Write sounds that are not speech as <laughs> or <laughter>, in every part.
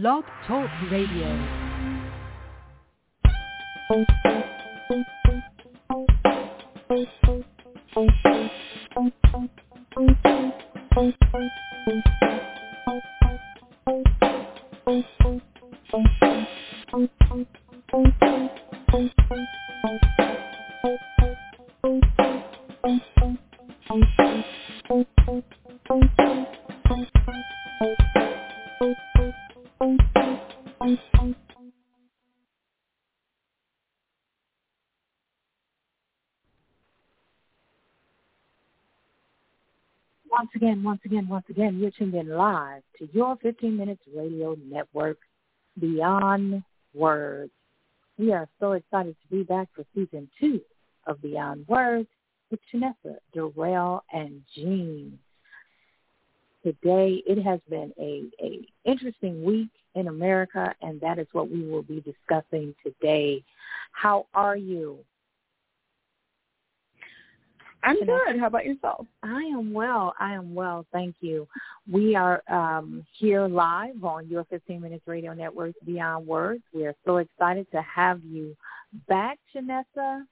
Blog Talk Radio. Once again, once again, once again, you're tuned in live to your 15 Minutes Radio Network, Beyond Words. We are so excited to be back for season two of Beyond Words with Chinissa, Durrel, and Gene. Today, it has been a, a interesting week in America, and that is what we will be discussing today. How are you? I'm good. How about yourself? I am well. I am well. Thank you. We are um, here live on your 15 Minutes Radio Network Beyond Words. We are so excited to have you back, Chinissa.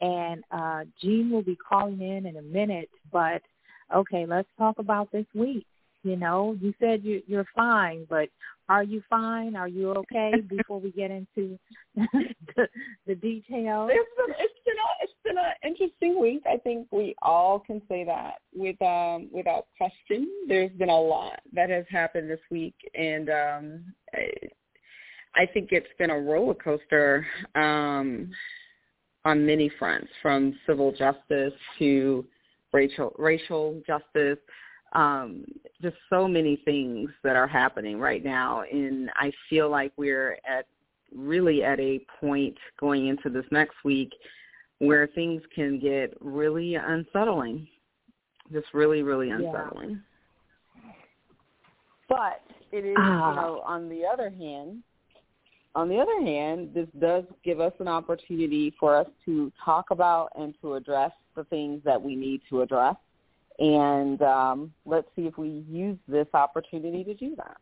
And uh, Gene will be calling in in a minute. But, okay, let's talk about this week. You know, you said you, you're fine, but are you fine? Are you okay? <laughs> Before we get into <laughs> the, the details, it's been it's been a, it's been an interesting week. I think we all can say that with um, without question. There's been a lot that has happened this week, and um, I, I think it's been a roller coaster um, on many fronts, from civil justice to racial racial justice um, just so many things that are happening right now. And I feel like we're at really at a point going into this next week where things can get really unsettling. Just really, really unsettling. Yeah. But it is, Ah. you know, on the other hand, on the other hand, this does give us an opportunity for us to talk about and to address the things that we need to address and um, let's see if we use this opportunity to do that.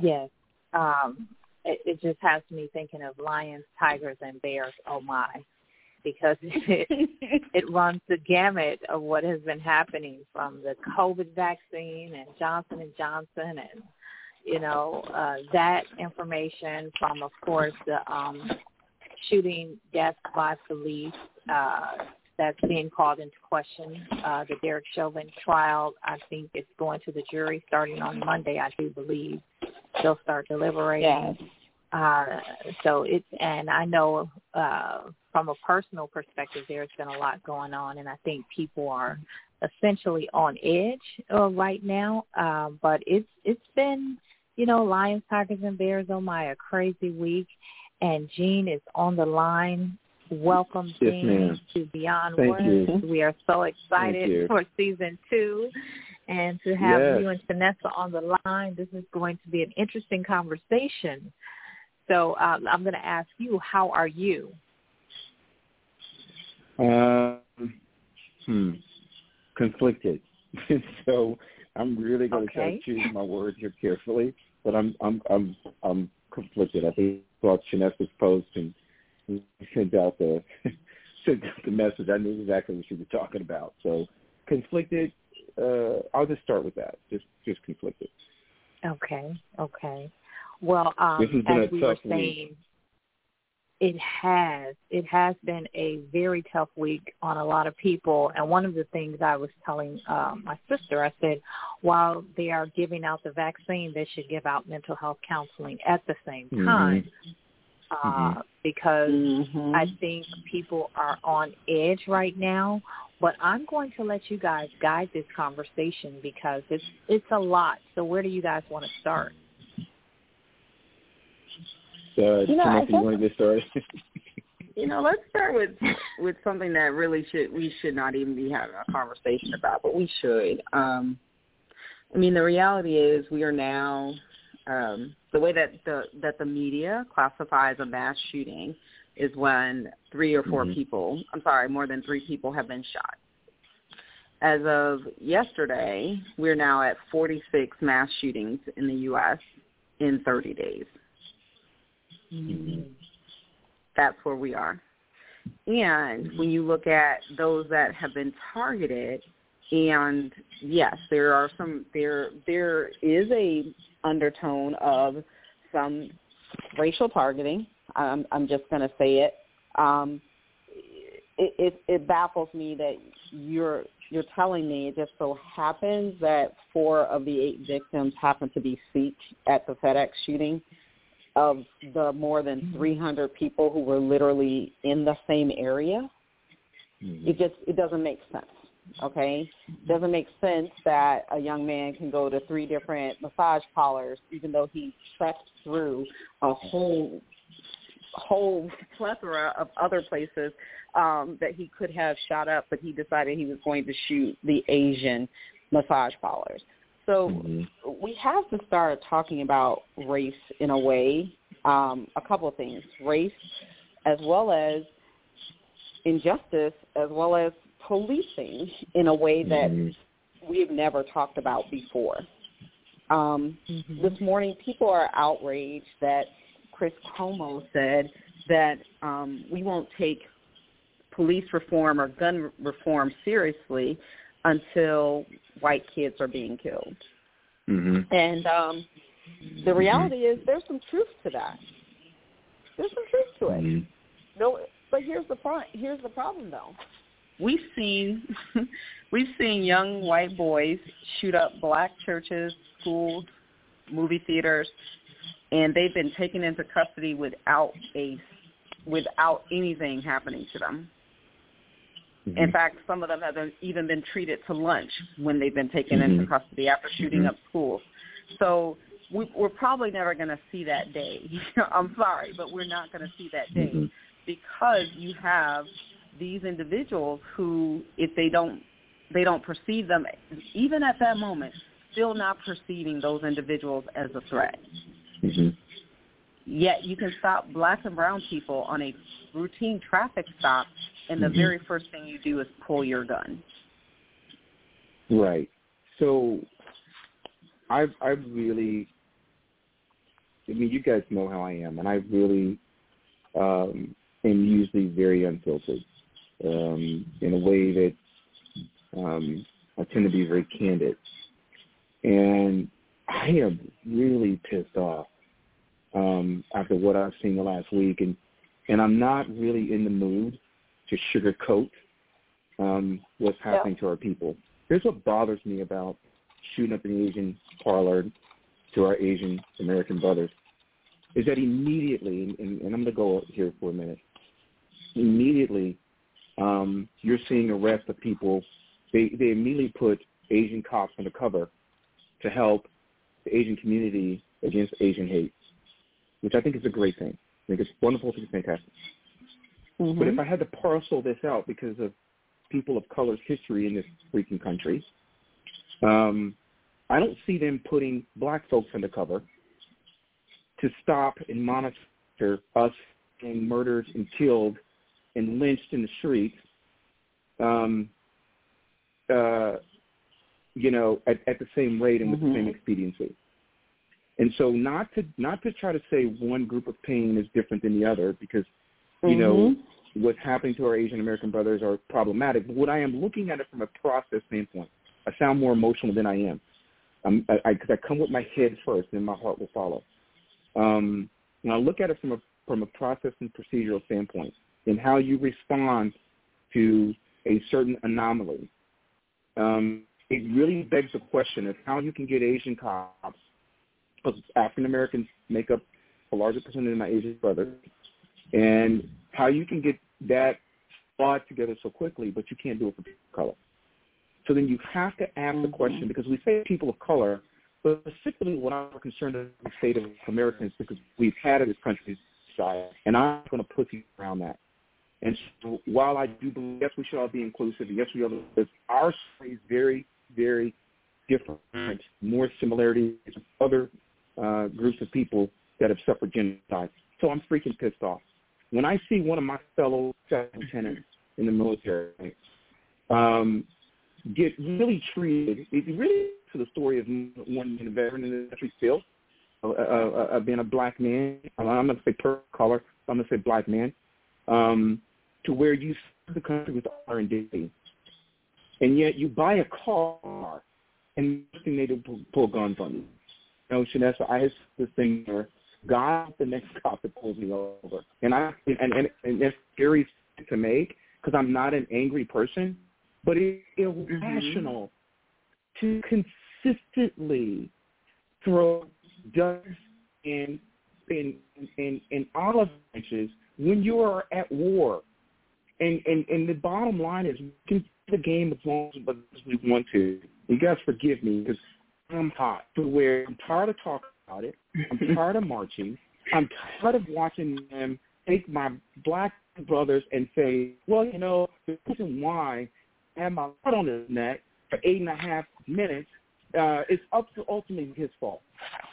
yes. Um, it, it just has me thinking of lions, tigers, and bears. Oh my, because <laughs> it it runs the gamut of what has been happening from the COVID vaccine and Johnson and Johnson and you know uh, that information from, of course, the um, shooting death by police uh, that's being called into question. Uh, the Derek Chauvin trial, I think it's going to the jury starting on Monday, I do believe. They'll start deliberating. Yes. Uh, so it's, and I know uh, from a personal perspective, there's been a lot going on, and I think people are essentially on edge uh, right now. Uh, but it's it's been, you know, lions, tigers, and bears. Oh my, a crazy week. And Gene is on the line. Welcome, Yes, ma'am. to Beyond Thank Words. you. We are so excited for season two. And to have Yes. you and Vanessa on the line, this is going to be an interesting conversation. So um, I'm going to ask you, how are you? Um, hmm, conflicted. <laughs> so I'm really going to try to choose my words here carefully, but I'm I'm I'm I'm conflicted. I think I saw Chinissa's post and sent out the <laughs> sent out the message. I knew exactly what she was talking about. So conflicted. Uh, I'll just start with that. Just just conflicted. Okay, okay. Well, um, This has been as a we were tough week. saying, it has. It has been a very tough week on a lot of people. And one of the things I was telling uh, my sister, I said, while they are giving out the vaccine, they should give out mental health counseling at the same Mhm. time. Uh, Mhm. because Mm-hmm. I think people are on edge right now, but I'm going to let you guys guide this conversation because it's it's a lot. So where do you guys want to start? So, You know, I Chinissa, you want to get started? <laughs> You know, let's start with with something that really should we should not even be having a conversation about, but we should. Um, I mean, the reality is we are now um, the way that the that the media classifies a mass shooting is when three or 4 Mhm. people, I'm sorry, more than three people have been shot. As of yesterday, we're now at 46 mass shootings in the U.S. in 30 days. Mm-hmm. That's where we are. And when you look at those that have been targeted, and yes, there are some there there is a undertone of some racial targeting. I'm I'm just going to say it. Um, it, it it baffles me that you're you're telling me it just so happens that four of the eight victims happen to be Sikh at the FedEx shooting of the more than 300 people who were literally in the same area. Mm-hmm. It just it doesn't make sense. Okay, doesn't make sense that a young man can go to three different massage parlors, even though he trekked through a whole whole plethora of other places um, that he could have shot up, but he decided he was going to shoot the Asian massage parlors. So mm-hmm. we have to start talking about race in a way. Um, a couple of things: race, as well as injustice, as well as policing in a way that mm-hmm. we've never talked about before. Um, mm-hmm. This morning, people are outraged that Chris Cuomo said that um, we won't take police reform or gun reform seriously until white kids are being killed. Mm-hmm. And um, the reality is there's some truth to that. There's some truth to it. Mm-hmm. No, but here's the pro- here's the problem though. We've seen <laughs> we've seen young white boys shoot up black churches, schools, movie theaters, and they've been taken into custody without a without anything happening to them. Mm-hmm. In fact, some of them have even been treated to lunch when they've been taken mm-hmm. into custody after shooting mm-hmm. up schools. So we, we're probably never going to see that day. <laughs> I'm sorry, but we're not going to see that day mm-hmm. because you have these individuals who, if they don't, they don't perceive them, even at that moment, still not perceiving those individuals as a threat. Mm-hmm. Yet you can stop black and brown people on a routine traffic stop, and the mm-hmm. very first thing you do is pull your gun. Right. So I've I've really I mean you guys know how I am and I really um am usually very unfiltered. Um in a way that um I tend to be very candid. And I am really pissed off um, after what I've seen the last week, and and I'm not really in the mood to sugarcoat um, what's happening yeah. to our people. Here's what bothers me about shooting up an Asian parlor to our Asian American brothers is that immediately, and, and I'm going to go here for a minute, immediately um, you're seeing arrests of people. They, they immediately put Asian cops undercover to help the Asian community against Asian hate which I think is a great thing. I think it's wonderful. I think it's fantastic. Mm-hmm. But if I had to parcel this out because of people of color's history in this freaking country, um, I don't see them putting black folks undercover to stop and monitor us being murdered and killed and lynched in the streets, um, uh, you know, at, at the same rate and with mm-hmm. the same mm-hmm. expediency. And so not to not to try to say one group of pain is different than the other because you mm-hmm. know what's happening to our Asian American brothers are problematic. But what I am looking at it from a process standpoint, I sound more emotional than I am. Um, I because I, I come with my head first, and my heart will follow. Um, when I look at it from a from a process and procedural standpoint, and how you respond to a certain anomaly, um, it really begs the question of how you can get Asian cops because African Americans make up a larger percentage of my Asian brothers, and how you can get that squad together so quickly, but you can't do it for people of color. So then you have to ask mm-hmm. the question because we say people of color, but specifically what I'm concerned with the state of Americans because we've had it in this country and I'm going to put you around that. And so while I do believe yes, we should all be inclusive, yes, we all, our story is very, very different, more similarities with other uh, groups of people that have suffered genocide. So I'm freaking pissed off. When I see one of my fellow lieutenants in the military um, get really treated, it really to the story of one veteran in the country still, uh, uh, uh, being a black man. I'm going to say per color. I'm going to say black man. Um, to where you serve the country with honor and and yet you buy a car, and the they do pull, pull guns on you. You know, Chinissa, I have this thing where God the next cop that pulls me over, and I and and, and that's scary to make because I'm not an angry person, but it's irrational mm-hmm. to consistently throw dust in in in in olive branches when you are at war. And and and the bottom line is we can play the game as long as we want to. You guys forgive me because I'm hot to where I'm tired of talking about it. I'm <laughs> tired of marching. I'm tired of watching them take my black brothers and say, well, you know, the reason why I have my foot on his neck for eight and a half minutes uh, is up to ultimately his fault.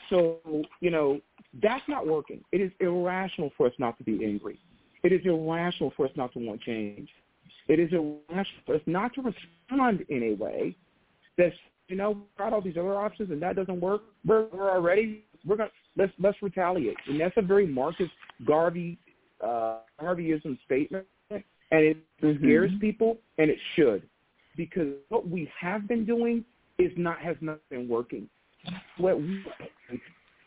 So, you know, that's not working. It is irrational for us not to be angry. It is irrational for us not to want change. It is irrational for us not to respond in a way that's, you know, we've got all these other options and that doesn't work. We're, we're already, we're to, let's, let's retaliate. And that's a very Marcus Garvey, uh, Garveyism statement. And it mm-hmm. scares people, and it should. Because what we have been doing is not has not been working. What we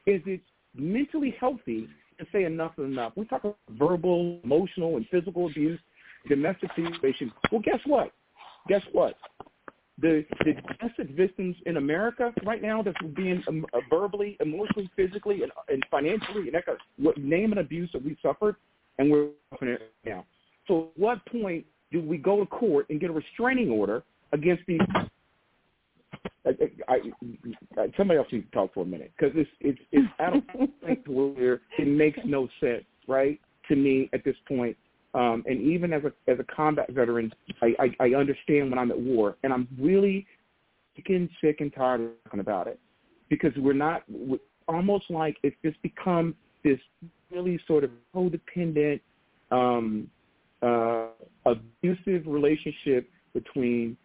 is it's mentally healthy to say enough is enough. We talk about verbal, emotional, and physical abuse, domestic situations. Well, guess what? Guess what? The, the domestic victims in America right now that's being um, uh, verbally, emotionally, physically, and, and financially, and echo, what name and abuse that we suffered, and we're suffering it now. So at what point do we go to court and get a restraining order against these I, I, I, somebody else needs to talk for a minute because it's it's it's out of point where it makes no sense, right? To me at this point, um, and even as a as a combat veteran, I, I, I understand when I'm at war, and I'm really sick sick and tired of talking about it because we're not we're almost like it's just become this really sort of codependent, um, uh, abusive relationship between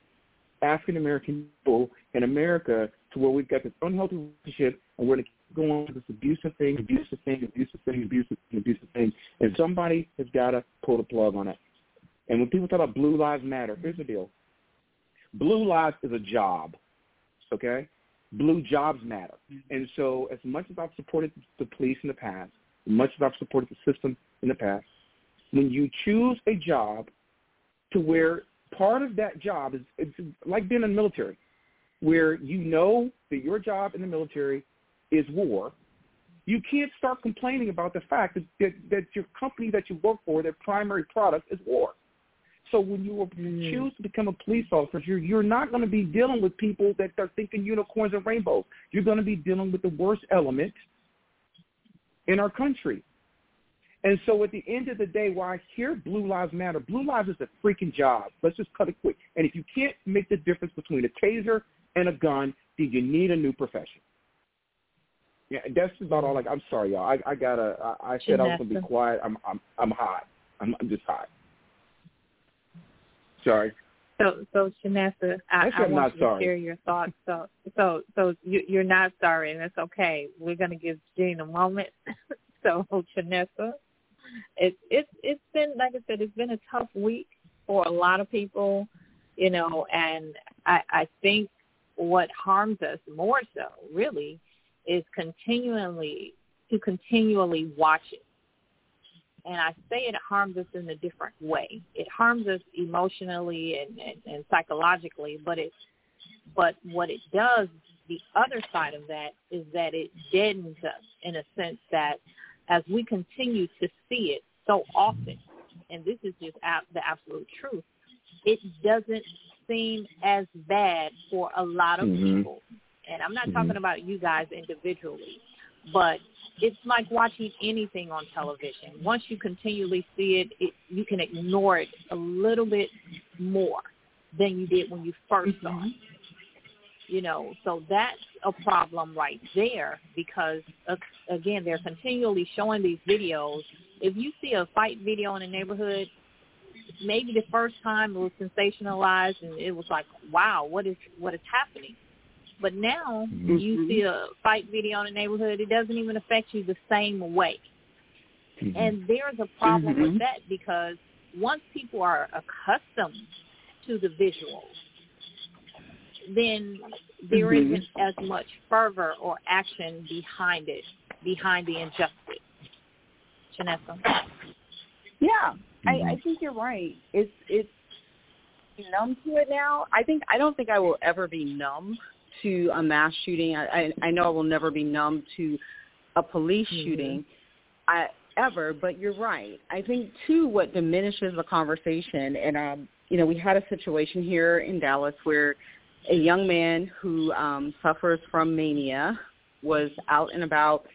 African American people in America to where we've got this unhealthy relationship and we're going to keep going with this abusive thing, abusive thing, abusive thing, abusive thing, abusive thing, and somebody has got to pull the plug on it. And when people talk about Blue Lives Matter, here's the deal. Blue Lives is a job, okay? Blue jobs matter. And so as much as I've supported the police in the past, as much as I've supported the system in the past, when you choose a job to where part of that job is it's like being in the military, where you know that your job in the military is war. You can't start complaining about the fact that, that, that your company that you work for, their primary product is war. So when you mm. choose to become a police officer, you're, you're not going to be dealing with people that are thinking unicorns and rainbows. You're going to be dealing with the worst element in our country. And so at the end of the day, while I hear Blue Lives Matter, Blue Lives is a freaking job. Let's just cut it quick. And if you can't make the difference between a taser and a gun, then you need a new profession. Yeah, that's about all. Like, I'm sorry, y'all. I, I gotta. I, I said I was gonna be quiet. I'm. I'm. I'm hot. I'm, I'm just hot. Sorry. So, so Chinissa, I, I want you sorry. to share your thoughts. So, so, so you, you're not sorry, and it's okay. We're gonna give Gene a moment. <laughs> so, Chinissa, it's it's it's been like I said, it's been a tough week for a lot of people, you know, and I, I think what harms us more so really is continually to continually watch it. And I say it harms us in a different way. It harms us emotionally and, and, and psychologically, but it but what it does, the other side of that is that it deadens us in a sense that as we continue to see it so often, and this is just the absolute truth, it doesn't seem as bad for a lot of mm-hmm. people. And I'm not mm-hmm. talking about you guys individually, but it's like watching anything on television. Once you continually see it, it you can ignore it a little bit more than you did when you 1st saw it. You know, so that's a problem right there because, uh, again, they're continually showing these videos. If you see a fight video in a neighborhood, maybe the first time it was sensationalized and it was like, wow, what is what is happening? But now mm-hmm. you see a fight video in a neighborhood, it doesn't even affect you the same way. Mm-hmm. And there's a problem mm-hmm. with that because once people are accustomed to the visuals, then there mm-hmm. not as much fervor or action behind it, behind the injustice. Chinissa? Yeah, mm-hmm. I, I mm-hmm. think you're right. It's it's numb to it now. I think I don't think I will ever be numb to a mass shooting. I I, I know I will never be numb to a police mm-hmm. shooting. I ever, but you're right. I think too what diminishes the conversation and um you know, we had a situation here in Dallas where a young man who um suffers from mania was out and about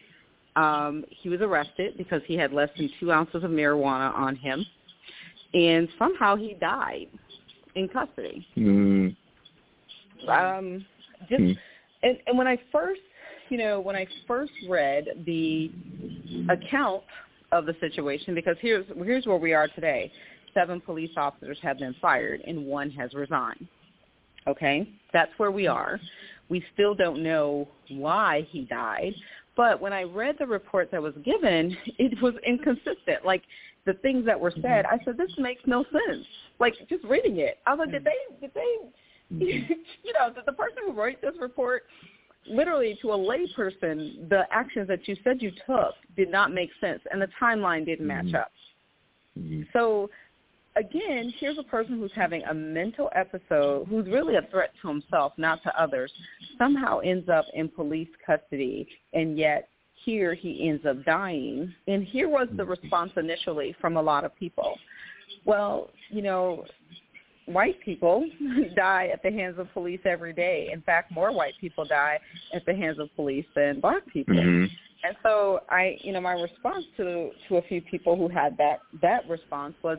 um, he was arrested because he had less than two ounces of marijuana on him, and somehow he died in custody. Mm. Um, just mm. and, and when I first, you know, when I first read the account of the situation, because here's here's where we are today. Seven police officers have been fired, and one has resigned. Okay, that's where we are. We still don't know why he died, but when I read the report that was given, <laughs> it was inconsistent. Like the things that were said, mm-hmm. I said, this makes no sense. Like just reading it, I was like, did they, did they, mm-hmm. <laughs> you know, did the person who wrote this report, literally to a layperson, the actions that you said you took did not make sense, and the timeline didn't match mm-hmm. up. So again, here's a person who's having a mental episode, who's really a threat to himself, not to others, somehow ends up in police custody, and yet here he ends up dying. And here was the response initially from a lot of people. Well, you know, white people <laughs> die at the hands of police every day. In fact, more white people die at the hands of police than black people. Mm-hmm. And so I, you know, my response to to a few people who had that that response was,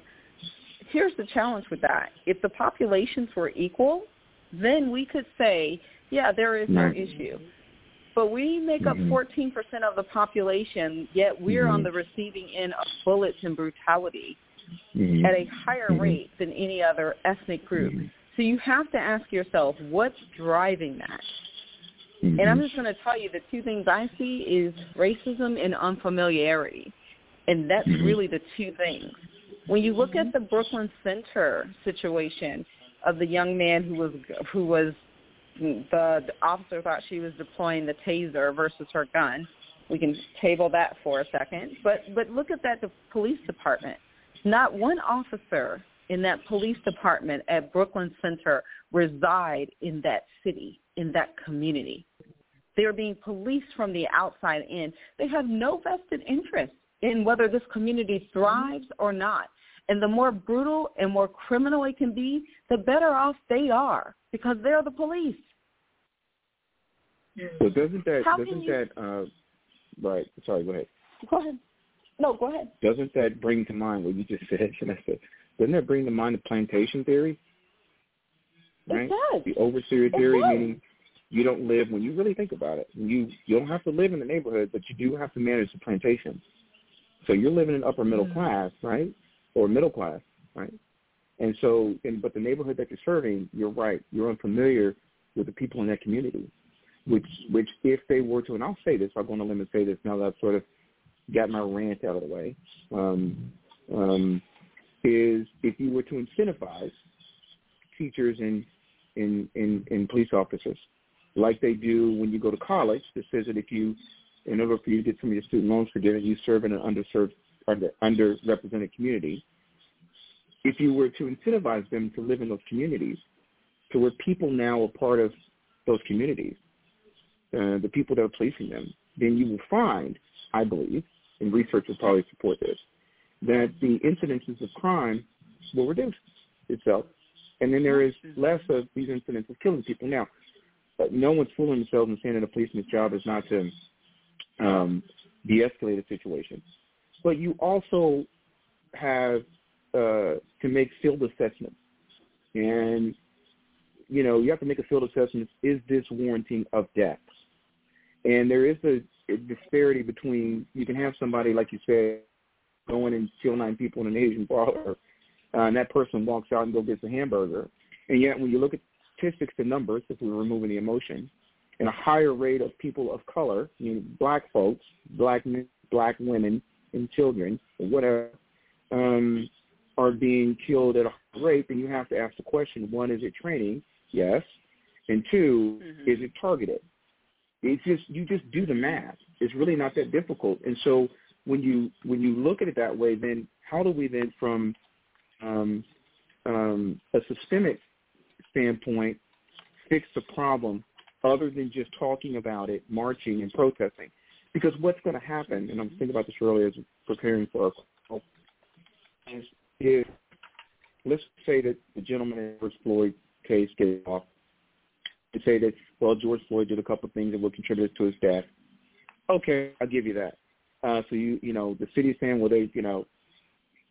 here's the challenge with that. If the populations were equal, then we could say, yeah, there is no issue. But we make up 14% mm-hmm. of the population, yet we're mm-hmm. on the receiving end of bullets and brutality mm-hmm. at a higher mm-hmm. rate than any other ethnic group. Mm-hmm. So you have to ask yourself, what's driving that? Mm-hmm. And I'm just going to tell you the two things I see is racism and unfamiliarity. And that's Mm-hmm. really the two things. When you look at mm-hmm. the Brooklyn Center situation of the young man who was who was the, the officer thought she was deploying the taser versus her gun. We can table that for a second. But but look at that the police department. Not one officer in that police department at Brooklyn Center reside in that city, in that community. They're being policed from the outside in. They have no vested interest in whether this community thrives or not. And the more brutal and more criminal it can be, the better off they are because they're the police. So doesn't that How doesn't you, that uh right, sorry, go ahead. Go ahead. No, go ahead. Doesn't that bring to mind what you just <laughs> said, Chinissa? Doesn't that bring to mind the plantation theory? Right? It does. The overseer theory, meaning you don't live when you really think about it. You you don't have to live in the neighborhood, but you do have to manage the plantation. So you're living in upper middle mm-hmm. class, right? Or middle class, right? And so, and, but the neighborhood that you're serving, you're right. You're unfamiliar with the people in that community, which, which if they were to, and I'll say this, I'll go on a limb and say this now that I've sort of got my rant out of the way, um, um, is if you were to incentivize teachers and, and, and, and police officers like they do when you go to college that says that if you, in order for you to get some of your student loans forgiven, you serve in an underserved, under, underrepresented community. If you were to incentivize them to live in those communities, to where people now are part of those communities, uh, the people that are policing them, then you will find, I believe, and research will probably support this, that the incidences of crime will reduce itself, and then there is less of these incidents of killing people. Now, but no one's fooling themselves and saying that a policeman's job is not to um, de-escalate a situation. But you also have uh, to make field assessments. And, you know, you have to make a field assessment. Is this warranting of death? And there is a, disparity between, you can have somebody, like you said, going and kill nine people in an Asian parlor, <laughs> uh, and that person walks out and go gets a hamburger. And yet when you look at statistics and numbers, if we're removing the emotion, and a higher rate of people of color, you know, black folks, black men, black women, and children, or whatever, um, are being killed at a rate, then you have to ask the question: one, is it training? Yes, and 2 mm-hmm. is it targeted? It's just you just do the math. It's really not that difficult. And so when you when you look at it that way, then how do we then from um, um, a systemic standpoint fix the problem other than just talking about it, marching and protesting? Because what's going to happen, and I'm thinking about this earlier as preparing for call, is if let's say that the gentleman in the George Floyd case gets off, to say that well George Floyd did a couple of things that would contribute to his death. Okay, I'll give you that. Uh, so you you know the city's saying well they you know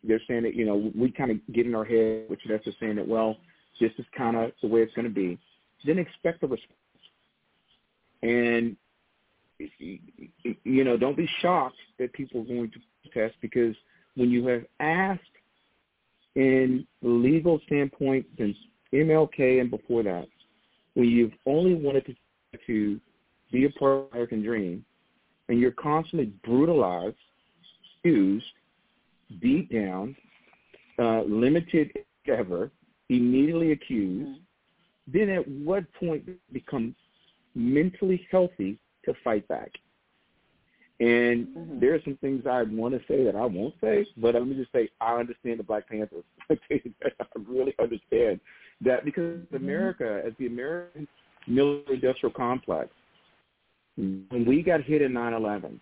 they're saying that you know we kind of get in our head, which that's just saying that well this is kind of the way it's going to be. Then expect a response, and you know don't be shocked that people are going to protest because when you have asked in legal standpoint since MLK and before that, when you've only wanted to to be a part of the American dream, and you're constantly brutalized, used, beat down, uh, limited ever, immediately accused, mm-hmm. then at what point become mentally healthy to fight back? And mm-hmm. there are some things I want to say that I won't say, but let me just say I understand the Black Panthers. <laughs> I really understand that because mm-hmm. America, as the American military industrial complex, when we got hit in 9/11,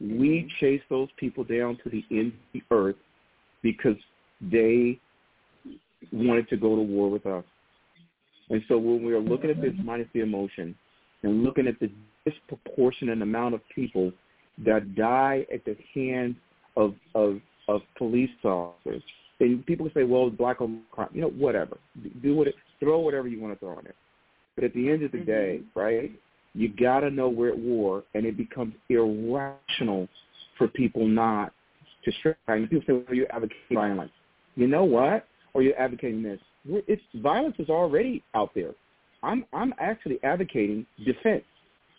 we mm-hmm. chased those people down to the end of the earth because they wanted to go to war with us. And so when we are looking at this minus the emotion and looking at the disproportionate amount of people that die at the hands of of of police officers. And people say, well, black on crime, you know, whatever. Do what it, throw whatever you want to throw in it. But at the end of the mm-hmm. day, right, you got to know we're at war, and it becomes irrational for people not to strike. And people say, well, you're advocating violence. You know what? Or you're advocating this. It's violence is already out there. I'm I'm actually advocating defense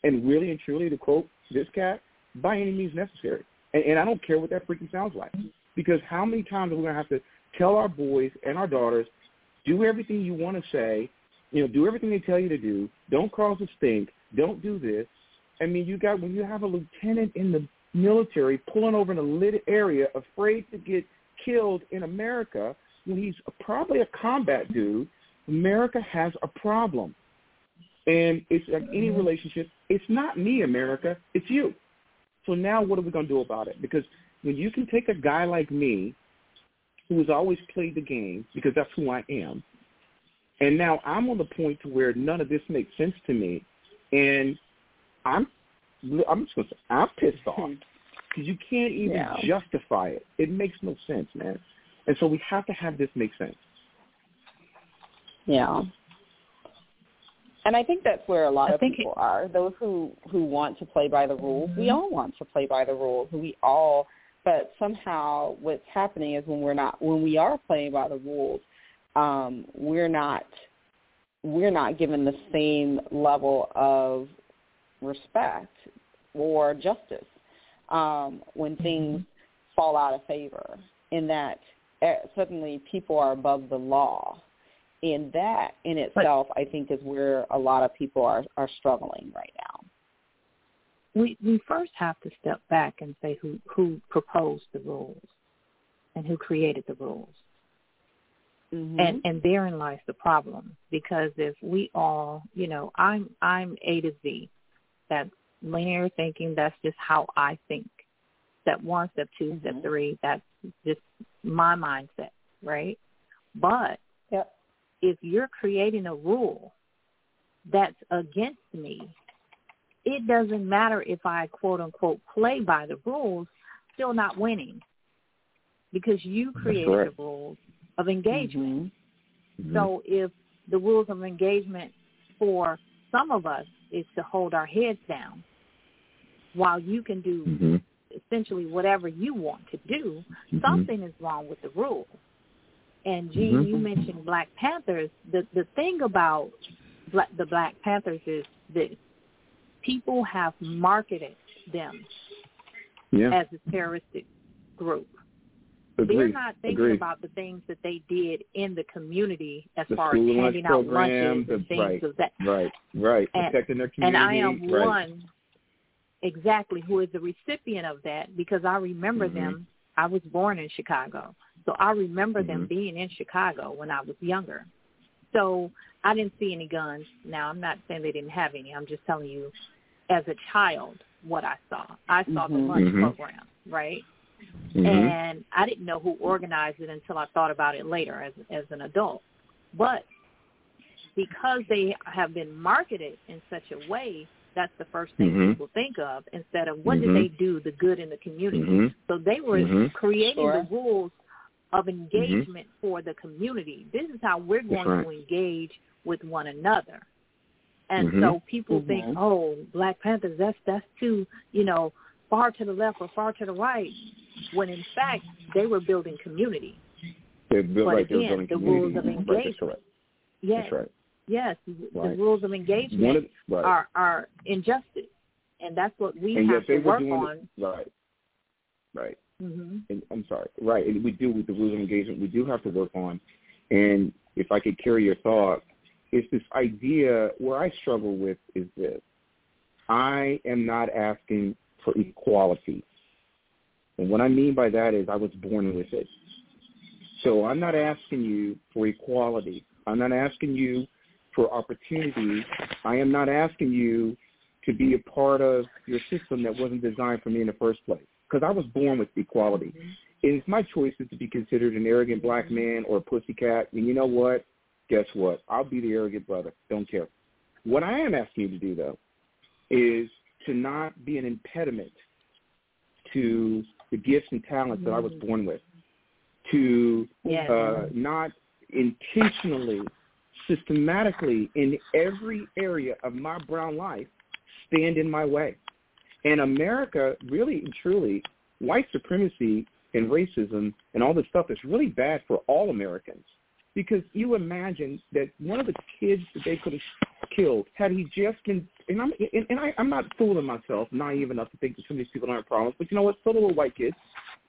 and really and truly, to quote this cat, by any means necessary. And, and I don't care what that freaking sounds like. Because how many times are we to have to tell our boys and our daughters, do everything you want to say, you know, do everything they tell you to do, don't cause a stink, don't do this. I mean, you got, when you have a lieutenant in the military pulling over in a lit area, afraid to get killed in America, when he's probably a combat dude, America has a problem. And it's like any mm-hmm. relationship. It's not me, America. It's you. So now what are we going to do about it? Because when you can take a guy like me, who has always played the game, because that's who I am, and now I'm on the point to where none of this makes sense to me, and I'm I'm just going to say I'm pissed off <laughs> because you can't even yeah. justify it. It makes no sense, man. And so we have to have this make sense. Yeah. And I think that's where a lot I of people it, are. Those who who want to play by the rules. Mm-hmm. We all want to play by the rules. We all but somehow what's happening is when we're not when we are playing by the rules, um, we're not we're not given the same level of respect or justice um, when mm-hmm. things mm-hmm. fall out of favor. In that uh, suddenly people are above the law and that in itself, but, I think, is where a lot of people are are struggling right now. We we first have to step back and say who who proposed the rules and who created the rules. Mm-hmm. And and therein lies the problem because if we all, you know, I'm I'm A to Z. that linear thinking. That's just how I think. Step one, step 2 mm-hmm. step three. That's just my mindset, right? But if you're creating a rule that's against me, it doesn't matter if I quote unquote play by the rules, still not winning because you created the rules of engagement. Mm-hmm. So if the rules of engagement for some of us is to hold our heads down while you can do mm-hmm. essentially whatever you want to do, mm-hmm. something is wrong with the rules. And Gene, mm-hmm. you mentioned Black Panthers. The the thing about Black, the Black Panthers is this. People have marketed them yeah. as a terroristic group. Agreed. They're not thinking Agreed. about the things that they did in the community as the far as handing out lunches and things right, of that. right, right, And- protecting their community. And. I am right. one exactly who is the recipient of that because I remember Mhm. them. I was born in Chicago. So I remember them Mhm. being in Chicago when I was younger. So I didn't see any guns. Now I'm not saying they didn't have any. I'm just telling you as a child what I saw. I saw the Mhm. lunch Mhm. program, right? Mhm. and I didn't know who organized it until I thought about it later as as an adult. But because they have been marketed in such a way, that's the first thing Mhm. people think of instead of what Mhm. did they do the good in the community. Mhm. So they were Mhm. creating Sure. the rules of engagement for the community. This is how we're going right. to engage with one another. And Mhm. so people Mhm. think, oh, Black Panthers, that's that's too, you know, far to the left or far to the right. When in fact they were building community. They're built But right, again, building the community. rules of Right, that's engagement. correct. Yes, That's right. yes, the rules of engagement of, right. are are injustice, and that's what we and have yet to work doing on. it, right. Right. Hmm and I'm sorry, right, and we do with the rules of engagement, we do have to work on. And if I could carry your thought, it's this idea where I struggle with is this. I am not asking for equality. And what I mean by that is I was born with it. So I'm not asking you for equality. I'm not asking you for opportunity. I am not asking you to be a part of your system that wasn't designed for me in the first place. Because I was born with equality. And it's my choice is to be considered an arrogant black man or a pussycat. And you know what? Guess what? I'll be the arrogant brother. Don't care. What I am asking you to do, though, is to not be an impediment to the gifts and talents that I was born with, to uh, not intentionally, systematically, in every area of my brown life, stand in my way. And America, really and truly, white supremacy and racism and all this stuff is really bad for all Americans. Because you imagine that one of the kids that they could have killed had he just been, and I'm, and, and I, I'm not fooling myself, naive enough to think that some of these people don't have problems, but you know what? So do little white kids,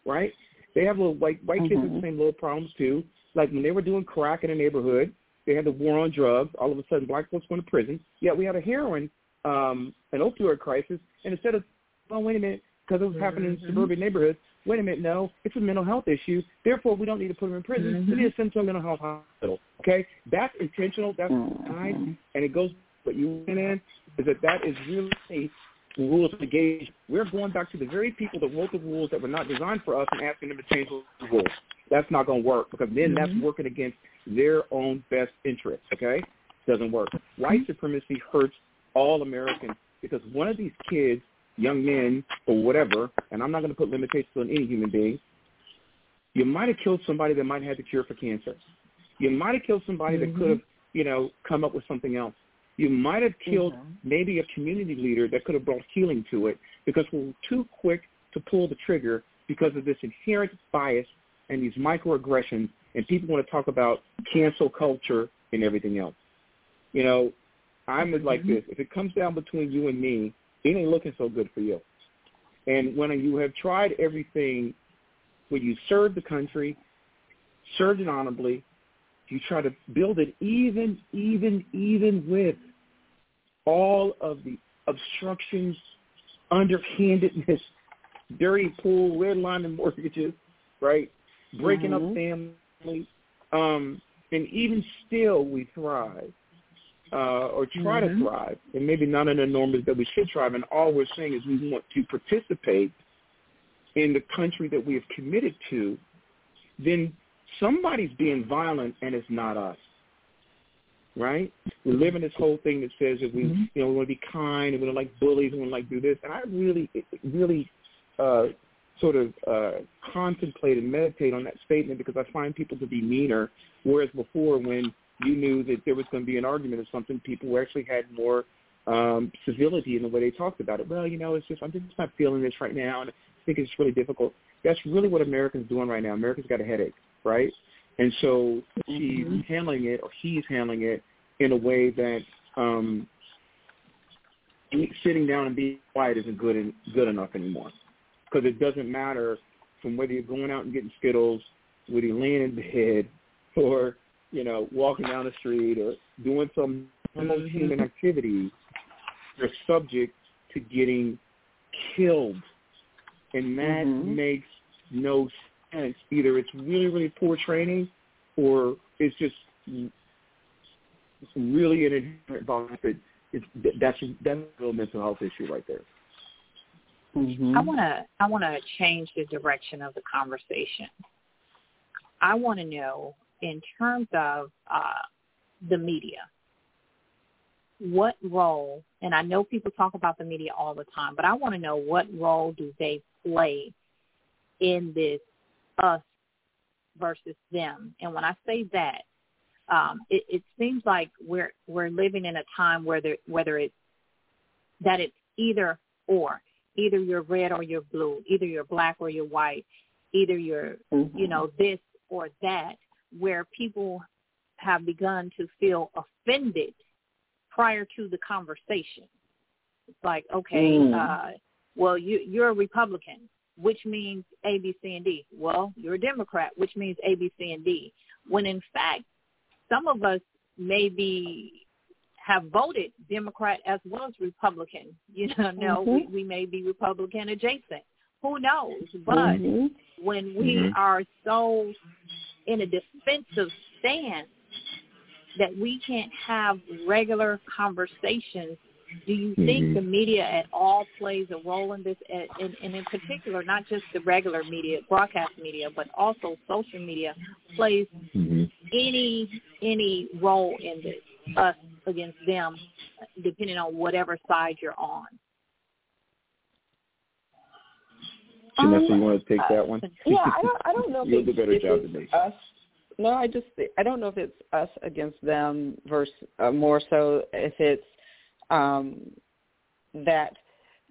right? They have little white white kids with the same little problems too. Like when they were doing crack in the neighborhood, they had the war on drugs. All of a sudden, black folks went to prison. Yet we had a heroin, um, an opioid crisis, and instead of, oh wait a minute, because it was happening in Mhm. suburban neighborhoods. Wait a minute, no, it's a mental health issue. Therefore, we don't need to put them in prison. We Mhm. need to send them to a mental health hospital. Okay, that's intentional. That's Mhm. designed, and it goes. What you went in is that that is really the rules of engagement. We're going back to the very people that wrote the rules that were not designed for us and asking them to change the rules. That's not going to work because then that's Mhm. working against their own best interests. Okay, doesn't work. White supremacy hurts all Americans because one of these kids, young men or whatever, and I'm not going to put limitations on any human being. You might have killed somebody that might have had the cure for cancer. You might have killed somebody that could have, you know, come up with something else. You might have killed Mhm. maybe a community leader that could have brought healing to it because we're too quick to pull the trigger because of this inherent bias and these microaggressions, and people want to talk about cancel culture and everything else. You know, I'm like this. If it comes down between you and me, it ain't looking so good for you. And when you have tried everything, when you serve the country, served it honorably, you try to build it even, even, even with all of the obstructions, underhandedness, <laughs> dirty pool, redlining mortgages, right? Breaking up Mhm. families. Um, and even still we thrive. Uh, or try Mhm. to thrive, and maybe not in the numbers that we should thrive. And all we're saying is we want to participate in the country that we have committed to. Then somebody's being violent, and it's not us, right? We live in this whole thing that says that we, Mhm. you know, we want to be kind, and we don't like bullies, and we don't like do this. And I really, really, uh, sort of uh, contemplate and meditate on that statement because I find people to be meaner, whereas before when you knew that there was going to be an argument or something, people actually had more um, civility in the way they talked about it. Well, you know, it's just I'm just not feeling this right now, and I think it's really difficult. That's really what America's doing right now. America's got a headache, right? And so she's Mhm. handling it, or he's handling it in a way that um, sitting down and being quiet isn't good and good enough anymore because it doesn't matter from whether you're going out and getting Skittles, whether you're laying in bed, <laughs> or you know walking down the street or doing some normal mm-hmm. human activity. You're subject to getting killed, and that mm-hmm. makes no sense. Either it's really really poor training, or it's just really an inherent bias that it's, that's that's a real mental health issue right there. Mm-hmm. I want to I want to change the direction of the conversation. I want to know in terms of uh, the media, what role? And I know people talk about the media all the time, but I want to know what role do they play in this us versus them? And when I say that, um, it, it seems like we're we're living in a time where there, whether it's that it's either or, either you're red or you're blue, either you're black or you're white, either you're mm-hmm. you know this or that, where people have begun to feel offended prior to the conversation. It's like, okay, mm. uh, well, you, you're a Republican, which means A, B, C, and D. Well, you're a Democrat, which means A, B, C, and D. When in fact, some of us maybe have voted Democrat as well as Republican. <laughs> You know, no, mm-hmm. we, we may be Republican adjacent. Who knows? But mm-hmm. when we mm-hmm. are so in a defensive stance that we can't have regular conversations do you think mm-hmm. the media at all plays a role in this, and, and in particular, not just the regular media, broadcast media, but also social media plays mm-hmm. any any role in this, us against them, depending on whatever side you're on? Chinissa, you want to take that one? <laughs> yeah, I don't. I don't know. You'll do a better job than me. Us. No, I just. I don't know if it's us against them versus uh, more so if it's um, that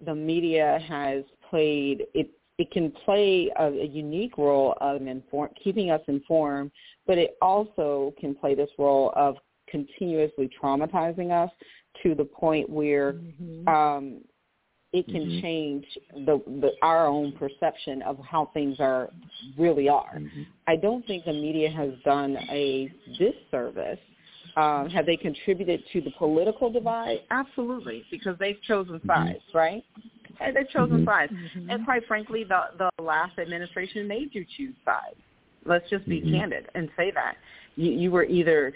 the media has played it it can play a, a unique role of inform, keeping us informed, but it also can play this role of continuously traumatizing us to the point where mm-hmm. um, it can mm-hmm. change the, the our own perception of how things are really are. Mm-hmm. I don't think the media has done a disservice um, have they contributed to the political divide? Absolutely, because they've chosen mm-hmm. sides, right? And they've chosen mm-hmm. sides. Mm-hmm. And quite frankly, the the last administration made you choose sides. Let's just be mm-hmm. candid and say that you, you were either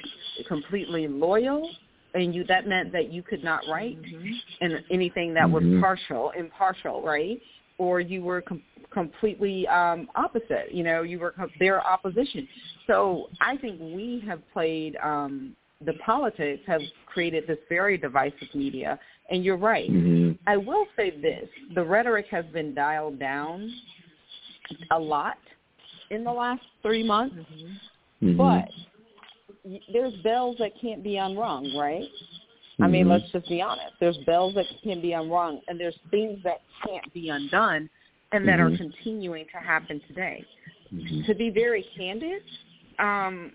completely loyal, and you that meant that you could not write mm-hmm. and anything that was mm-hmm. partial, impartial, right? Or you were com- completely um, opposite. You know, you were com- their opposition. So I think we have played um, the politics have created this very divisive media. And you're right. Mm-hmm. I will say this. The rhetoric has been dialed down a lot in the last three months. Mm-hmm. But there's bells that can't be unrung, right? Mm-hmm. I mean, mm-hmm. let's just be honest. There's bells that can be unrung, and there's things that can't be undone and that mm-hmm. are continuing to happen today. Mm-hmm. To be very candid, um,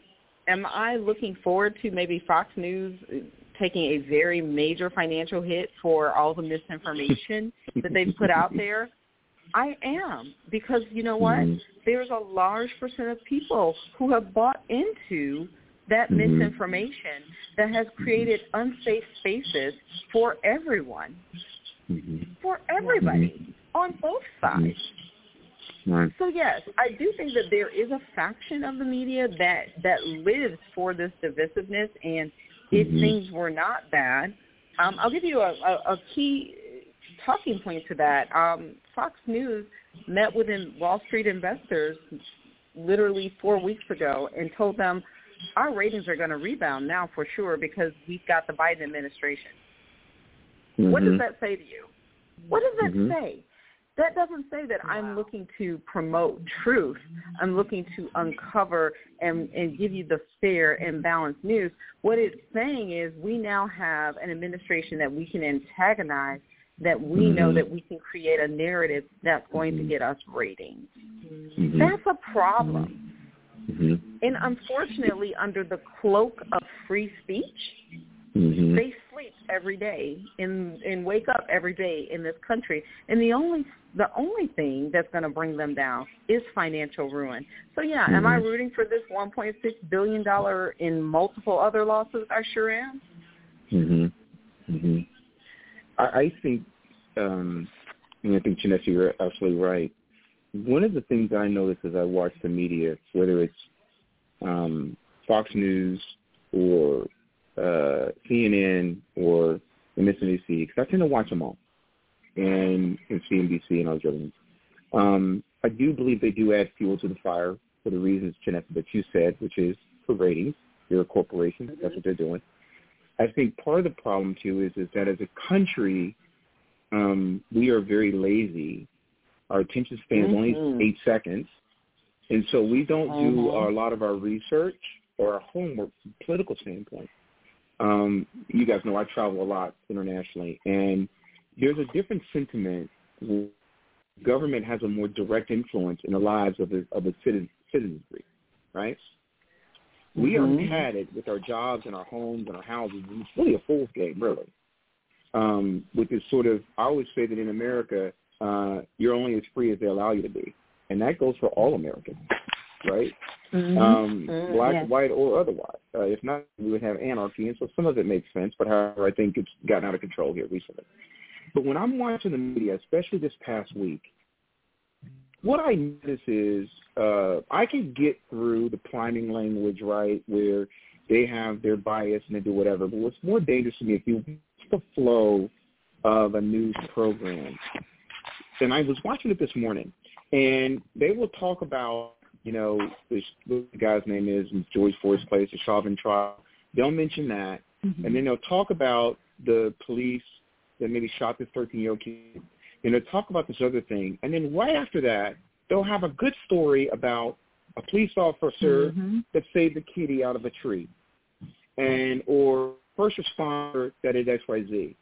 am I looking forward to maybe Fox News taking a very major financial hit for all the misinformation <laughs> that they've put out there? I am because you know what? Mm-hmm. There's a large percent of people who have bought into that mm-hmm. misinformation that has created unsafe spaces for everyone, mm-hmm. for everybody on both sides. Right. So yes, I do think that there is a faction of the media that that lives for this divisiveness, and if mm-hmm. things were not bad, um, I'll give you a, a, a key talking point to that. Um, Fox News met with Wall Street investors literally four weeks ago and told them our ratings are going to rebound now for sure because we've got the Biden administration. Mm-hmm. What does mm-hmm. that say to you? What does that mm-hmm. say? that doesn't say that wow. I'm looking to promote truth. I'm looking to uncover and, and give you the fair and balanced news. What it's saying is we now have an administration that we can antagonize, that we mm-hmm. know that we can create a narrative that's going to get us ratings. Mm-hmm. That's a problem. Mm-hmm. And unfortunately, under the cloak of free speech, Mm-hmm. They sleep every day and and wake up every day in this country, and the only the only thing that's going to bring them down is financial ruin. So yeah, mm-hmm. am I rooting for this 1.6 billion dollar in multiple other losses? I sure am. Mhm. Mhm. I, I think, um, and I think Chinissa, you're absolutely right. One of the things I notice as I watch the media, whether it's um, Fox News or uh, CNN or MSNBC, because I tend to watch them all, and, and CNBC and all those other ones. Um, I do believe they do add fuel to the fire for the reasons, Chinissa, that you said, which is for ratings. They're a corporation. Mm-hmm. That's what they're doing. I think part of the problem too is is that as a country, um, we are very lazy. Our attention span is mm-hmm. only eight seconds, and so we don't mm-hmm. do a lot of our research or our homework from a political standpoint. Um, you guys know I travel a lot internationally, and there's a different sentiment. Government has a more direct influence in the lives of the of the citizen, citizenry, right? We mm-hmm. are padded with our jobs and our homes and our houses. It's really a fool's game, really. Um, with this sort of, I always say that in America, uh, you're only as free as they allow you to be, and that goes for all Americans, right? Mm-hmm. Um, mm-hmm. black, yes. white, or otherwise. Uh, if not, we would have anarchy, and so some of it makes sense. But however, I think it's gotten out of control here recently. But when I'm watching the media, especially this past week, what I notice is uh, I can get through the priming language, right, where they have their bias and they do whatever. But what's more dangerous to me if you watch the flow of a news program. And I was watching it this morning, and they will talk about, you know, this what the guy's name is in George Floyd's place, the Chauvin trial. They'll mention that, mm-hmm. and then they'll talk about the police that maybe shot this 13-year-old kid and they'll talk about this other thing. And then right after that, they'll have a good story about a police officer mm-hmm. that saved a kitty out of a tree, and or first responder that did X Y Z.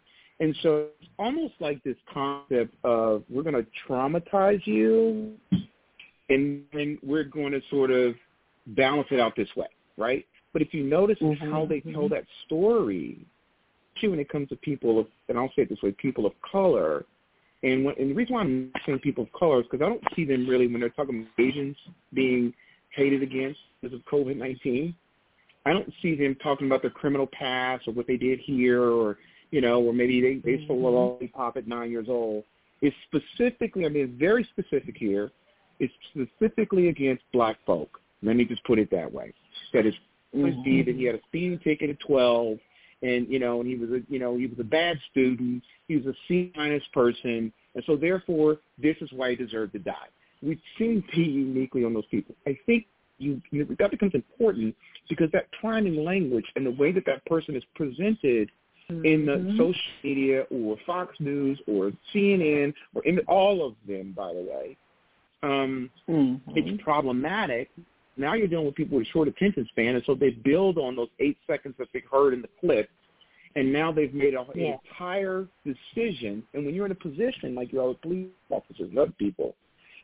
And so it's almost like this concept of we're going to traumatize you, and then we're going to sort of balance it out this way, right? But if you notice mm-hmm. how they tell mm-hmm. that story, too, when it comes to people of, and I'll say it this way, people of color, and, when, and the reason why I'm saying people of color is because I don't see them really when they're talking about Asians being hated against because of COVID-19. I don't see them talking about their criminal past or what they did here or, you know, or maybe they, they stole a mm-hmm. lollipop at nine years old. It's specifically, I mean, it's very specific here. It's specifically against black folk. Let me just put it that way. That is, mm-hmm. that he had a speeding ticket at 12 and you know, and he was a you know he was a bad student. He was a C minus person, and so therefore this is why he deserved to die. We seem to be uniquely on those people. I think you that becomes important because that priming language and the way that that person is presented mm-hmm. in the mm-hmm. social media or Fox News or CNN or in all of them, by the way, um, mm-hmm. it's problematic now you're dealing with people with short attention span, and so they build on those eight seconds that they heard in the clip, and now they've made a, yeah. an entire decision. And when you're in a position like you're with police officers and other people,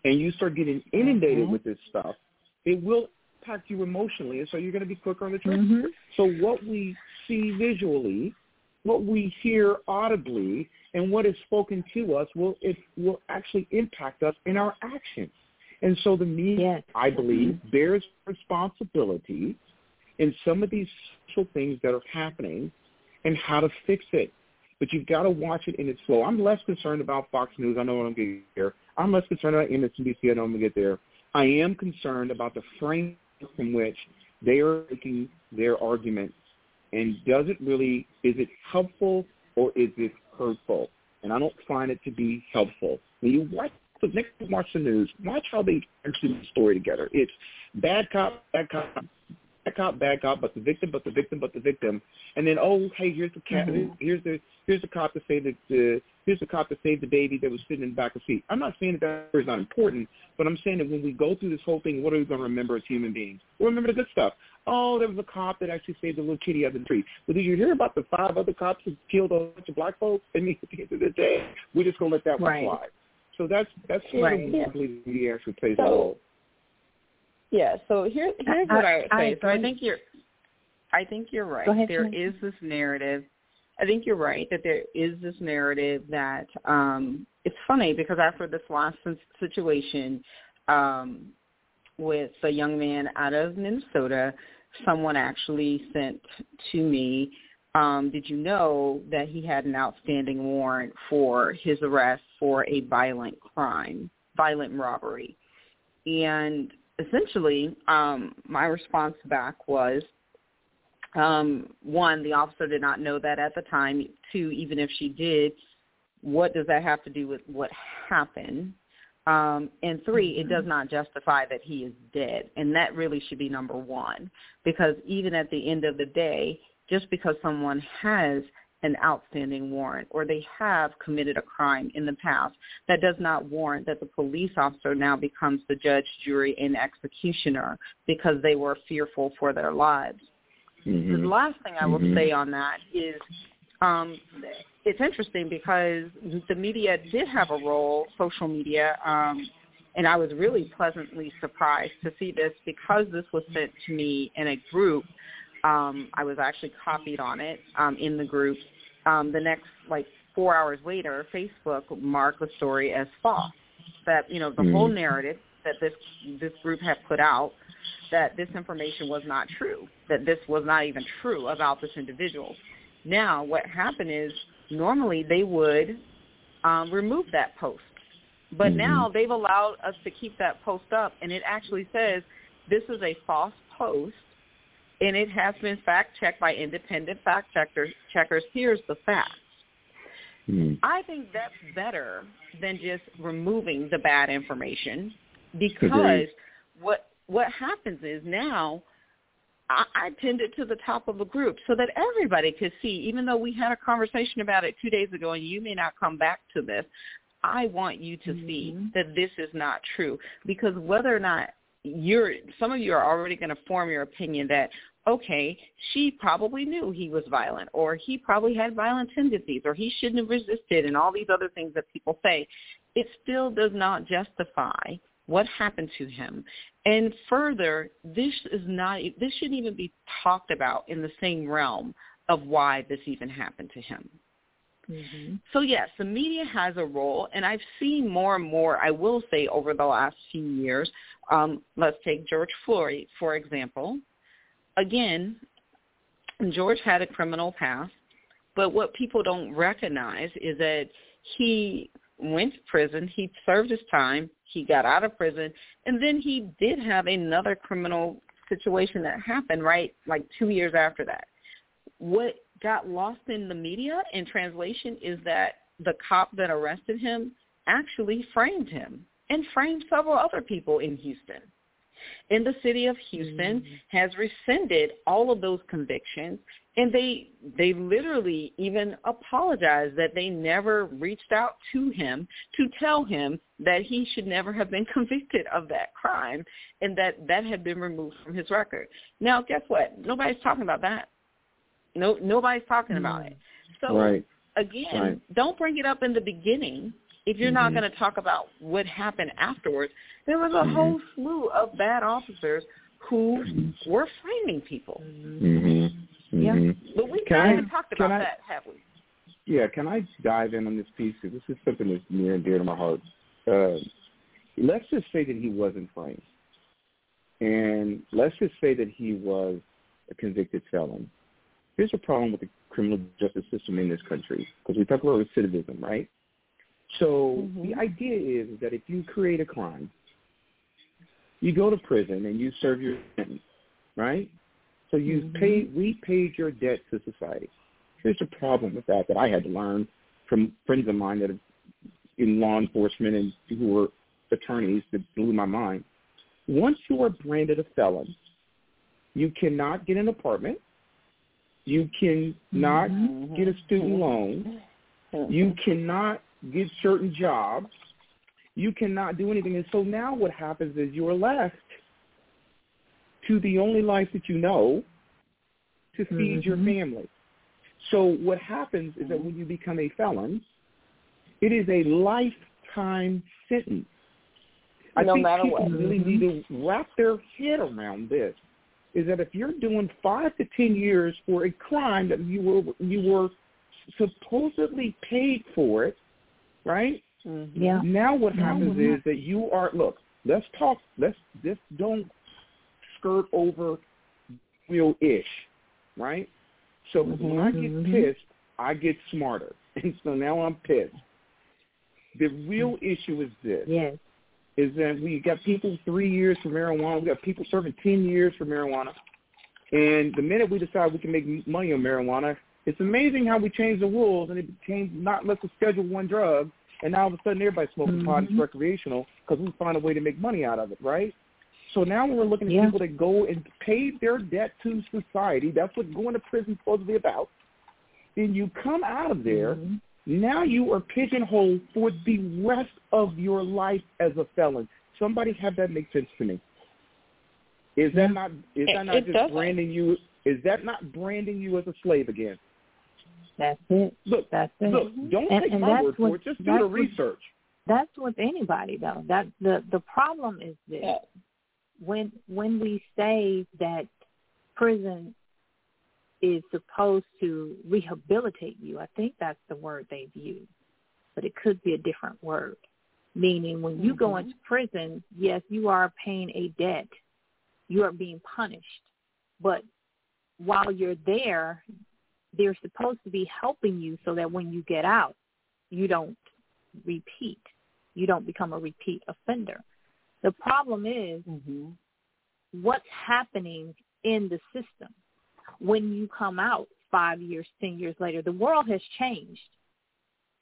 and you start getting inundated mm-hmm. with this stuff, it will impact you emotionally, and so you're going to be quicker on the trigger. Mm-hmm. So what we see visually, what we hear audibly, and what is spoken to us will it will actually impact us in our actions. And so the media, yes. I believe, bears responsibility in some of these social things that are happening and how to fix it. But you've got to watch it in its flow. I'm less concerned about Fox News. I know what I'm going to get there. I'm less concerned about MSNBC. I know I'm going to get there. I am concerned about the frame from which they are making their arguments. And does it really, is it helpful or is it hurtful? And I don't find it to be helpful. When you watch the next watch the news, watch how they actually the story together. It's bad cop, bad cop, bad cop, bad cop, but the victim, but the victim, but the victim, and then oh hey, here's the cat, mm-hmm. here's the here's the cop to save the, the here's the cop to save the baby that was sitting in the back of the seat. I'm not saying that that is not important, but I'm saying that when we go through this whole thing, what are we going to remember as human beings? We'll remember the good stuff. Oh, there was a cop that actually saved a little kitty out of the tree. But did you hear about the five other cops who killed a bunch of black folks? And <laughs> at the end of the day, we're just going to let that one right. slide. So that's that's sort right. of yeah. the actually plays so, a role. Yeah. So here here's what I, I would say. I so I think you're I think you're right. Ahead, there is this narrative. I think you're right that there is this narrative that um it's funny because after this last situation um with a young man out of Minnesota, someone actually sent to me um, did you know that he had an outstanding warrant for his arrest for a violent crime, violent robbery? And essentially, um, my response back was, um, one, the officer did not know that at the time. Two, even if she did, what does that have to do with what happened? Um, and three, it does not justify that he is dead. And that really should be number one. Because even at the end of the day, just because someone has an outstanding warrant or they have committed a crime in the past, that does not warrant that the police officer now becomes the judge, jury, and executioner because they were fearful for their lives. Mm-hmm. The last thing I will Mhm. say on that is um, it's interesting because the media did have a role, social media, um, and I was really pleasantly surprised to see this because this was sent to me in a group. Um, I was actually copied on it um, in the group. Um, the next, like four hours later, Facebook marked the story as false. That you know the whole Mhm. narrative that this this group had put out that this information was not true, that this was not even true about this individual. Now, what happened is normally they would um, remove that post, but Mhm. now they've allowed us to keep that post up, and it actually says this is a false post, and it has been fact checked by independent fact checkers. Checkers, here's the facts. Mhm. I think that's better than just removing the bad information because Agreed. what what happens is now I, I pinned it to the top of a group so that everybody could see, even though we had a conversation about it two days ago and you may not come back to this, I want you to see Mhm. that this is not true. Because whether or not you're some of you are already going to form your opinion that okay, she probably knew he was violent or he probably had violent tendencies or he shouldn't have resisted and all these other things that people say. It still does not justify what happened to him. And further, this is not this shouldn't even be talked about in the same realm of why this even happened to him. Mm-hmm. So yes, the media has a role, and I've seen more and more. I will say over the last few years. Um, let's take George Floyd for example. Again, George had a criminal past, but what people don't recognize is that he went to prison, he served his time, he got out of prison, and then he did have another criminal situation that happened right like two years after that. What got lost in the media in translation is that the cop that arrested him actually framed him and framed several other people in Houston. And the city of Houston Mhm. has rescinded all of those convictions and they they literally even apologized that they never reached out to him to tell him that he should never have been <laughs> convicted of that crime and that that had been removed from his record. Now, guess what? Nobody's talking about that. No nobody's talking about it. So Right. again, Right. don't bring it up in the beginning if you're not Mhm. going to talk about what happened afterwards. There was a Mhm. whole slew of bad officers who Mhm. were framing people. Mhm. Yeah. Mhm. But we haven't talked about I- that, have we? Yeah, can I dive in on this piece? this is something that's near and dear to my heart. Uh, let's just say that he wasn't framed, and let's just say that he was a convicted felon. Here's a problem with the criminal justice system in this country because we talk about recidivism, right? So Mhm. the idea is that if you create a crime, you go to prison and you serve your sentence, right? So you Mhm. paid, we paid your debt to society. Here's the problem with that that I had to learn from friends of mine that are in law enforcement and who were attorneys that blew my mind. Once you are branded a felon, you cannot get an apartment. You cannot Mhm. get a student loan. You cannot get certain jobs. You cannot do anything. And so now what happens is you're left to the only life that you know to feed your Mhm. family. So what happens is that when you become a felon, it is a lifetime sentence. I No think matter people what. really need to wrap their head around this. is that if you're doing five to ten years for a crime that you were you were supposedly paid for it, right? Mm-hmm. Yeah. Now what happens mm-hmm. is that you are look. Let's talk. Let's just don't skirt over real ish, right? So mm-hmm. when I get mm-hmm. pissed, I get smarter, <laughs> and so now I'm pissed. The real issue is this. Yes. Is that we got people three years for marijuana. We got people serving ten years for marijuana. And the minute we decide we can make money on marijuana, it's amazing how we change the rules and it became not less a Schedule One drug, and now all of a sudden everybody's smoking mm-hmm. pot is recreational because we find a way to make money out of it, right? So now when we're looking at yeah. people that go and pay their debt to society, that's what going to prison is supposed to be about. Then you come out of there, mm-hmm. now you are pigeonholed for the rest of your life as a felon. Somebody have that make sense to me. Is that not is that not just doesn't. branding you is that not branding you as a slave again? That's it. Look, that's it. Look, don't and, take and my word for it. Just do the research. That's with anybody though. That the the problem is this. Yeah. When when we say that prison is supposed to rehabilitate you, I think that's the word they've used. But it could be a different word. Meaning when you mm-hmm. go into prison, yes, you are paying a debt. You are being punished. But while you're there, they're supposed to be helping you so that when you get out, you don't repeat. You don't become a repeat offender. The problem is mm-hmm. what's happening in the system when you come out five years, ten years later. The world has changed.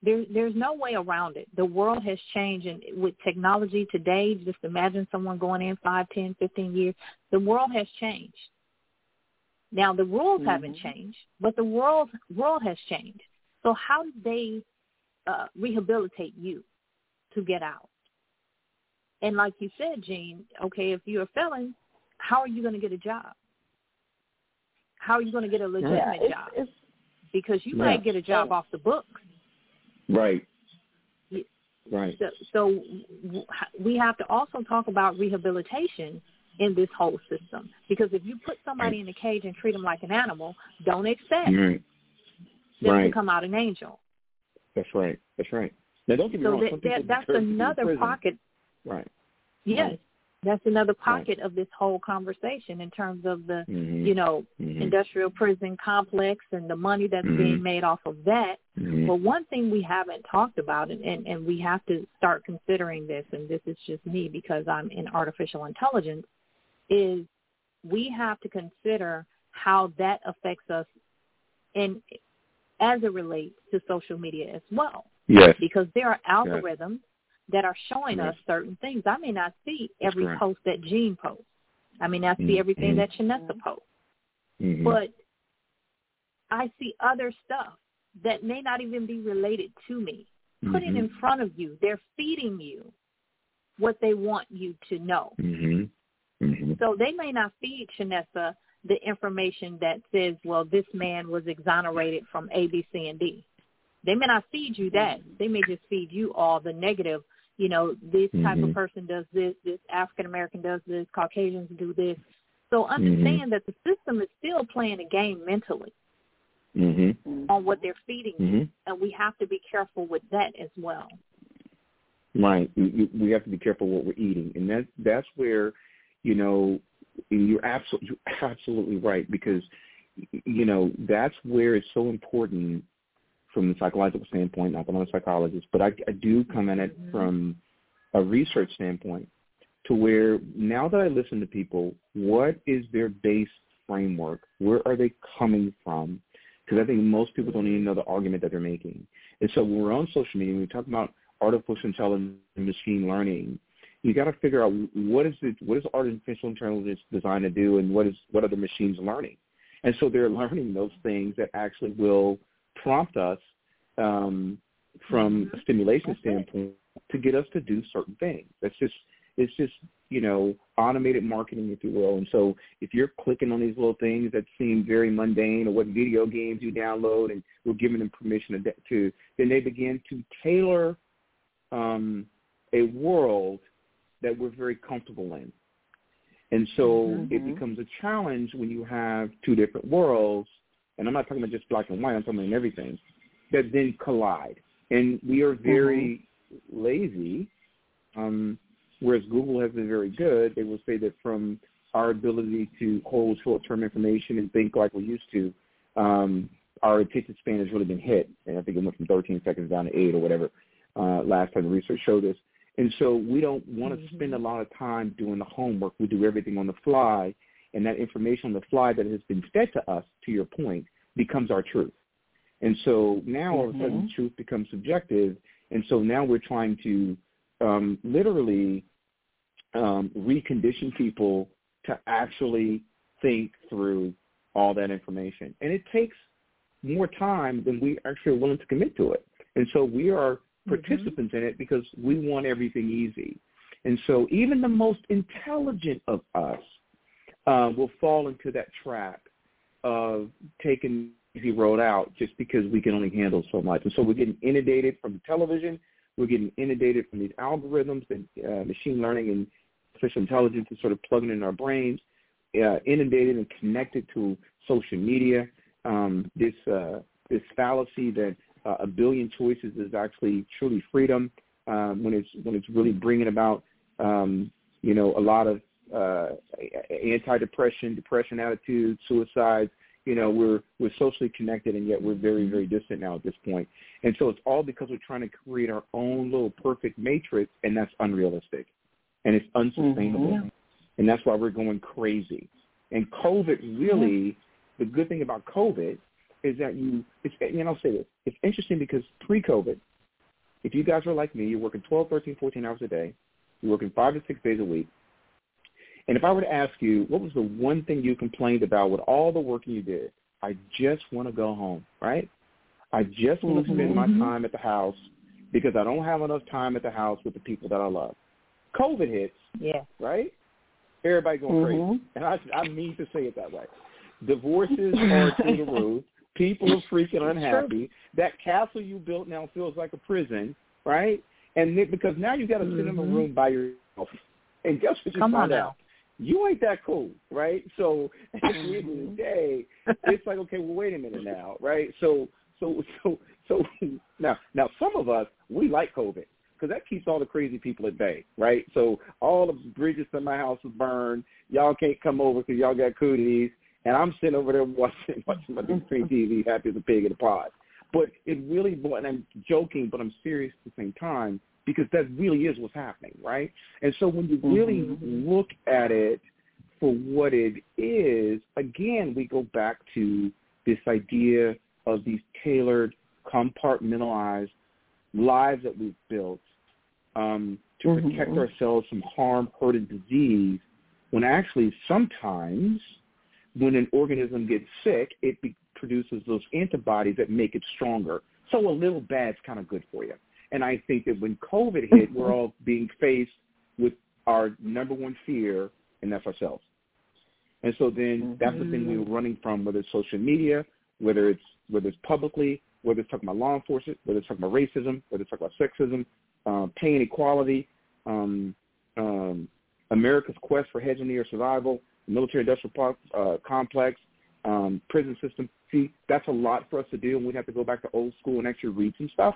There, there's no way around it. The world has changed, and with technology today, just imagine someone going in five, ten, fifteen years. The world has changed. Now the rules mm-hmm. haven't changed, but the world world has changed. So how do they uh, rehabilitate you to get out? And like you said, Gene, okay, if you're a felon, how are you going to get a job? How are you going to get a legitimate yeah, it's, job? It's, because you yeah. might get a job off the books. Right. Right. So, so we have to also talk about rehabilitation in this whole system. Because if you put somebody in a cage and treat them like an animal, don't expect right. them right. to come out an angel. That's right. That's right. Now, don't get me so wrong. That, that, that's another pocket. Right. Yes. Right. That's another pocket of this whole conversation in terms of the, mm-hmm. you know, mm-hmm. industrial prison complex and the money that's mm-hmm. being made off of that. Mm-hmm. But one thing we haven't talked about, and, and, and we have to start considering this, and this is just me because I'm in artificial intelligence, is we have to consider how that affects us in as it relates to social media as well. Yes. Because there are algorithms yes. that are showing yes. us certain things. I may not see every right. post that Gene posts. I may not see mm-hmm. everything that Chinissa posts. Mm-hmm. But I see other stuff that may not even be related to me. Mm-hmm. Put it in front of you. They're feeding you what they want you to know. Mm-hmm. Mm-hmm. So they may not feed Chinissa the information that says, well, this man was exonerated from A, B, C, and D. They may not feed you that. They may just feed you all the negative. You know, this type mm-hmm. of person does this, this African American does this, Caucasians do this. So understand mm-hmm. that the system is still playing a game mentally mm-hmm. on what they're feeding mm-hmm. you, and we have to be careful with that as well. Right. We, we have to be careful what we're eating, and that that's where, you know, and you're absolutely you're absolutely right because, you know, that's where it's so important from the psychological standpoint. Not that I'm a psychologist, but I, I do come at it mm-hmm. from a research standpoint to where now that I listen to people, what is their base framework? Where are they coming from? Because I think most people don't even know the argument that they're making. And so when we're on social media, we talk about artificial intelligence and machine learning, you got to figure out what is it, what is artificial intelligence designed to do, and what is what are the machines learning? And so they're <laughs> learning those things that actually will prompt us um, from a stimulation standpoint to get us to do certain things. That's just it's just you know automated marketing, if you will. And so if you're clicking on these little things that seem very mundane, or what video games you download, and we're giving them permission to, to then they begin to tailor um, a world that we're very comfortable in. And so Mhm. it becomes a challenge when you have two different worlds, and I'm not talking about just black and white, I'm talking about everything, that then collide. And we are very lazy, um, whereas Google has been very good. They will say that from our ability to hold short-term information and think like we used to, um, our attention span has really been hit. And I think it went from 13 seconds down to eight or whatever uh, last time the research showed us. And so we don't want to Mhm. spend a lot of time doing the homework. We do everything on the fly, and that information on the fly that has been fed to us, to your point, becomes our truth. And so now all of a sudden Mhm. truth becomes subjective, and so now we're trying to um, literally um, recondition people to actually think through all that information. And it takes more time than we actually are willing to commit to it. And so we are participants in it because we want everything easy. And so even the most intelligent of us uh, will fall into that trap of taking the easy road out just because we can only handle so much. And so we're getting inundated from television. We're getting inundated from these algorithms and uh, machine learning and artificial intelligence is sort of plugging in our brains, uh, inundated and connected to social media. Um, this uh, this fallacy that uh, a billion choices is actually truly freedom um, when it's when it's really bringing about um, you know a lot of uh, anti-depression, depression attitudes, suicides. You know, we're we're socially connected and yet we're very very distant now at this point. And so it's all because we're trying to create our own little perfect matrix, and that's unrealistic, and it's unsustainable, Mhm. and that's why we're going crazy. And COVID really, the good thing about COVID is that you, it's, and I'll say this, it's interesting because pre-COVID, if you guys were like me, you're working 12, 13, 14 hours a day, you're working five to six days a week, and if I were to ask you, what was the one thing you complained about with all the work you did? I just want to go home, right? I just want to spend my time at the house because I don't have enough time at the house with the people that I love. COVID hits, Yeah. right? Everybody going crazy. Mhm. And I, I mean to say it that way. Divorces are through the <laughs> roof. People are freaking unhappy. That castle you built now feels like a prison, right? And because now you got to sit in a Mhm. room by yourself. And guess what you Come on find now. out? You ain't that cool, right? So <laughs> at the end of the Mhm. day, it's like, okay, well, wait a minute now, right? So, so, so, so <laughs> now, now, some of us we like COVID because that keeps all the crazy people at bay, right? So all the bridges to my house is burned. Y'all can't come over because y'all got cooties, and I'm sitting over there watching <laughs> watching my big screen TV, happy as a pig in a pod. But it really, and I'm joking, but I'm serious at the same time because that really is what's happening, right? And so when you really Mhm. look at it for what it is, again, we go back to this idea of these tailored, compartmentalized lives that we've built um, to protect ourselves from harm, hurt, and disease. When actually, sometimes when an organism gets sick, it be- produces those antibodies that make it stronger. So a little bad's kind of good for you. And I think that when COVID hit, we're all being faced with our number one fear, and that's ourselves. And so then that's the thing we were running from, whether it's social media, whether it's whether it's publicly, whether it's talking about law enforcement, whether it's talking about racism, whether it's talking about sexism, uh, pay inequality, um, um, America's quest for hegemony or survival, military-industrial po- uh, complex, um, prison system. See, that's a lot for us to do, and we'd have to go back to old school and actually read some stuff.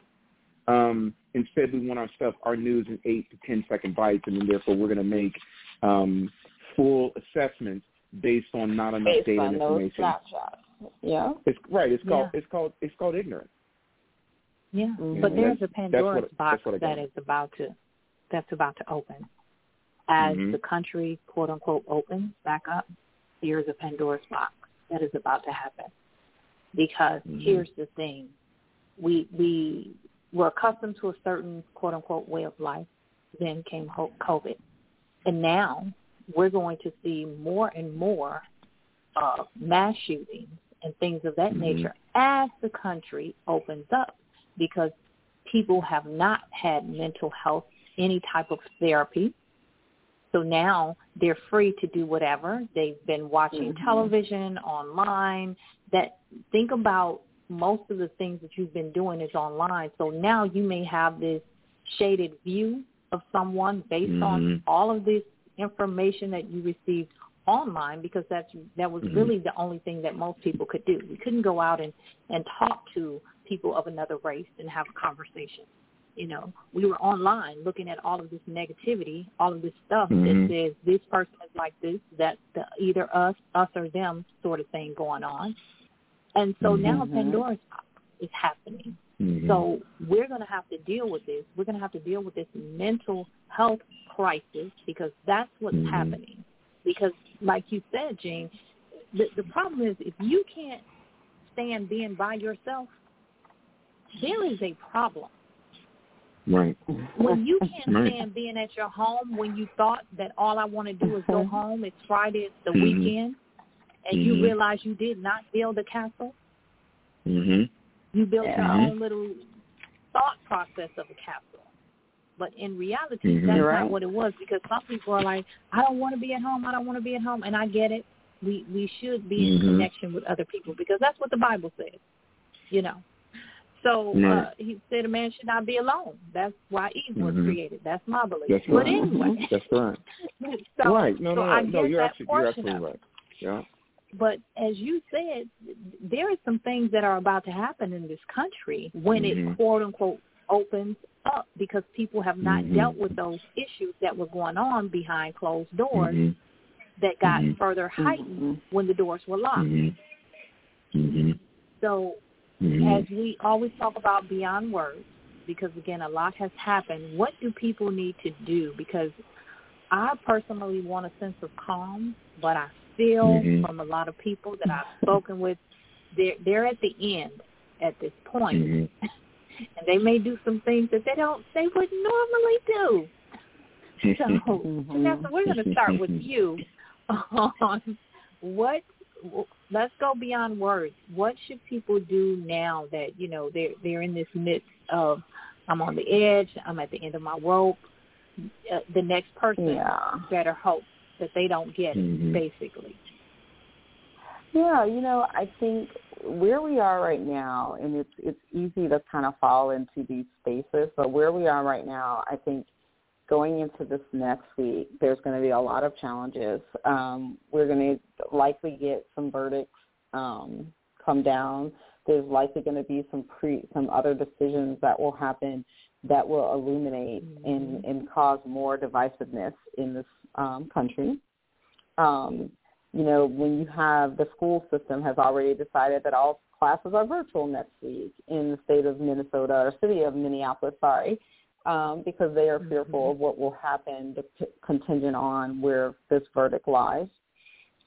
Um, instead, we want our stuff, our news in eight to ten second bites, and then therefore we're going to make um, full assessments based on not enough Based data on and those information. snapshots. Yeah. It's right. It's called Yeah. it's called it's called ignorance. Yeah, Mhm. but there's a Pandora's what- box that's what I that got. is about to that's about to open. As Mhm. the country quote unquote opens back up, here's a Pandora's box that is about to happen. Because Mhm. here's the thing. We we were accustomed to a certain quote unquote way of life, then came COVID. And now we're going to see more and more uh, mass shootings and things of that Mhm. nature as the country opens up because people have not had mental health, any type of therapy. So now they're free to do whatever. They've been watching Mhm. television, online. That think about most of the things that you've been doing is online. So now you may have this shaded view of someone based on Mhm. all of this information that you received online because that's that was mm-hmm. really the only thing that most people could do. We couldn't go out and and talk to people of another race and have a conversation. You know, we were online looking at all of this negativity, all of this stuff mm-hmm. that says this person is like this, that the, either us, us or them sort of thing going on. And so mm-hmm. now Pandora's is happening. Mm-hmm. So we're going to have to deal with this. We're going to have to deal with this mental health crisis because that's what's mm-hmm. happening. Because, like you said, Gene, the, the problem is if you can't stand being by yourself, there is a problem. Right. When you <laughs> can't right. stand being at your home, when you thought that all I want to do is go home, it's Friday, it's the mm-hmm. weekend, and mm-hmm. you realize you did not build a castle. Mhm. You built yeah. your own little thought process of a castle. But in reality, mm-hmm. that's right. not what it was because some people are like, I don't want to be at home. I don't want to be at home. And I get it. We we should be mm-hmm. in connection with other people because that's what the Bible says. You know. So uh, he said a man should not be alone. That's why Eve was mm-hmm. created. That's my belief. That's right. But anyway. That's right. <laughs> so, right. No, no, so no. no you're, absolutely, you're absolutely right. Yeah. But as you said, there are some things that are about to happen in this country when mm-hmm. it quote unquote opens up because people have not mm-hmm. dealt with those issues that were going on behind closed doors mm-hmm. that got mm-hmm. further heightened mm-hmm. when the doors were locked. Mm-hmm. As we always talk about beyond words, because again, a lot has happened, what do people need to do? Because I personally want a sense of calm, but I feel mm-hmm. from a lot of people that I've spoken with, they're they're at the end at this point. Mm-hmm. <laughs> and they may do some things that they don't they would normally do. <laughs> So. <laughs> Chinissa, we're going to start with you on what. Let's go beyond words. What should people do now that you know they're they're in this midst of I'm on the edge. I'm at the end of my rope. Uh, the next person yeah. better hope that they don't get mm-hmm. basically. Yeah, you know, I think where we are right now, and it's it's easy to kind of fall into these spaces, but where we are right now, I think going into this next week, there's going to be a lot of challenges. Um, we're going to likely get some verdicts um, come down. There's likely going to be some pre some other decisions that will happen that will illuminate mm-hmm. and, and cause more divisiveness in this um, country. Um, you know, when you have the school system has already decided that all classes are virtual next week in the state of Minnesota or city of Minneapolis, sorry, um, because they are mm-hmm. fearful of what will happen contingent on where this verdict lies.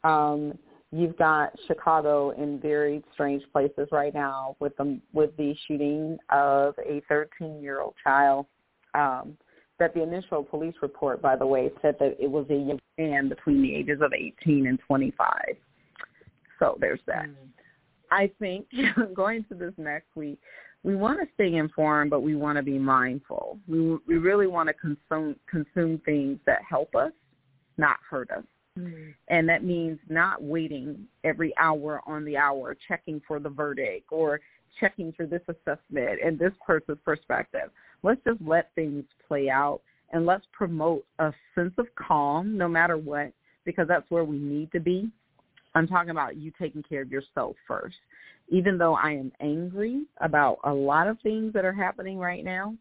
Um, you've got Chicago in very strange places right now with the with the shooting of a 13 year old child. Um, that the initial police report, by the way, said that it was a young man between the ages of 18 and 25. So there's that. Mm. I think <laughs> going to this next week, we want to stay informed, but we want to be mindful. We we really want to consume consume things that help us, not hurt us. Mm. And that means not waiting every hour on the hour, checking for the verdict or checking for this assessment and this person's perspective. Let's just let things play out and let's promote a sense of calm no matter what because that's where we need to be. I'm talking about you taking care of yourself first. Even though I am angry about a lot of things that are happening right now,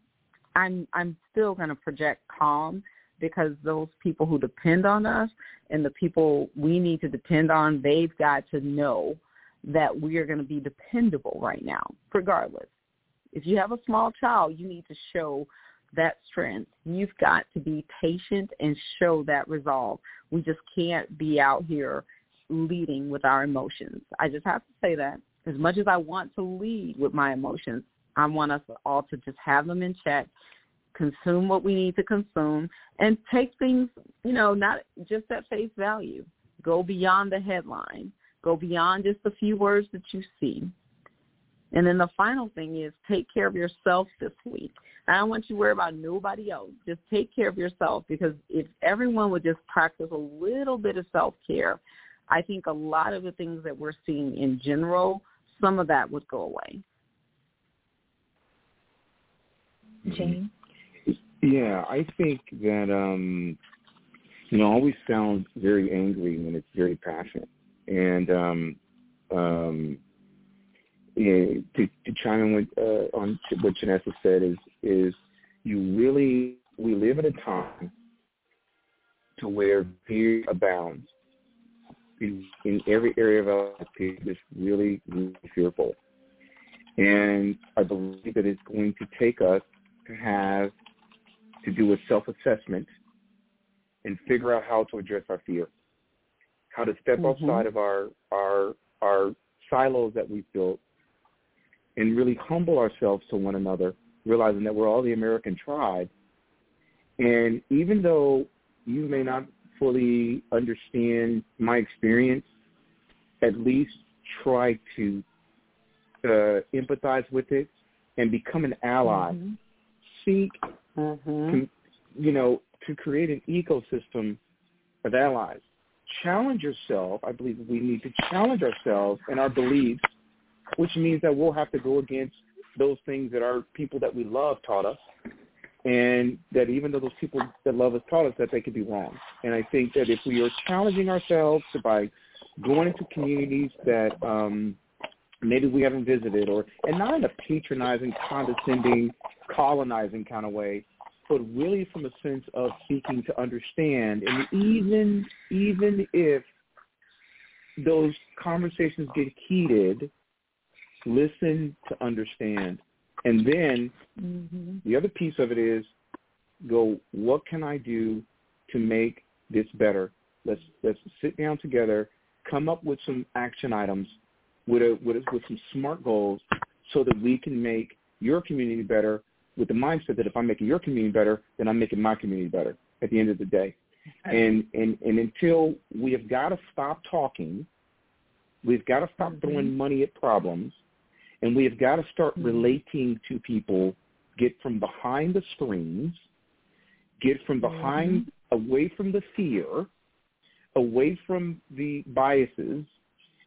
I'm I'm still going to project calm because those people who depend on us and the people we need to depend on, they've got to know that we are going to be dependable right now, regardless. If you have a small child, you need to show that strength. You've got to be patient and show that resolve. We just can't be out here leading with our emotions. I just have to say that. As much as I want to lead with my emotions, I want us all to just have them in check, consume what we need to consume, and take things, you know, not just at face value. Go beyond the headline. Go beyond just the few words that you see. And then the final thing is take care of yourself this week. I don't want you to worry about nobody else. Just take care of yourself because if everyone would just practice a little bit of self-care, I think a lot of the things that we're seeing in general, some of that would go away. Gene? Yeah, I think that um you know, always sounds very angry when it's very passionate. And um, um, yeah, to, to chime in with, uh, on what Chinissa said is is you really we live in a time to where fear abounds in, in every area of our life. Is really really fearful, and I believe that it's going to take us to have to do a self assessment and figure out how to address our fear, how to step mm-hmm. outside of our our our silos that we've built and really humble ourselves to one another, realizing that we're all the American tribe. And even though you may not fully understand my experience, at least try to uh, empathize with it and become an ally. Mm-hmm. Seek, mm-hmm. you know, to create an ecosystem of allies. Challenge yourself. I believe we need to challenge ourselves and our beliefs which means that we'll have to go against those things that our people that we love taught us, and that even though those people that love us taught us that they could be wrong. And I think that if we are challenging ourselves by going into communities that um, maybe we haven't visited, or and not in a patronizing, condescending, colonizing kind of way, but really from a sense of seeking to understand, and even even if those conversations get heated listen to understand. And then mm-hmm. the other piece of it is go, what can I do to make this better? Let's let's sit down together, come up with some action items with a with, a, with some smart goals so that we can make your community better with the mindset that if I'm making your community better, then I'm making my community better at the end of the day. And and and until we have got to stop talking, we've got to stop mm-hmm. throwing money at problems, and we have got to start mm-hmm. relating to people, get from behind the screens, get from behind, mm-hmm. away from the fear, away from the biases,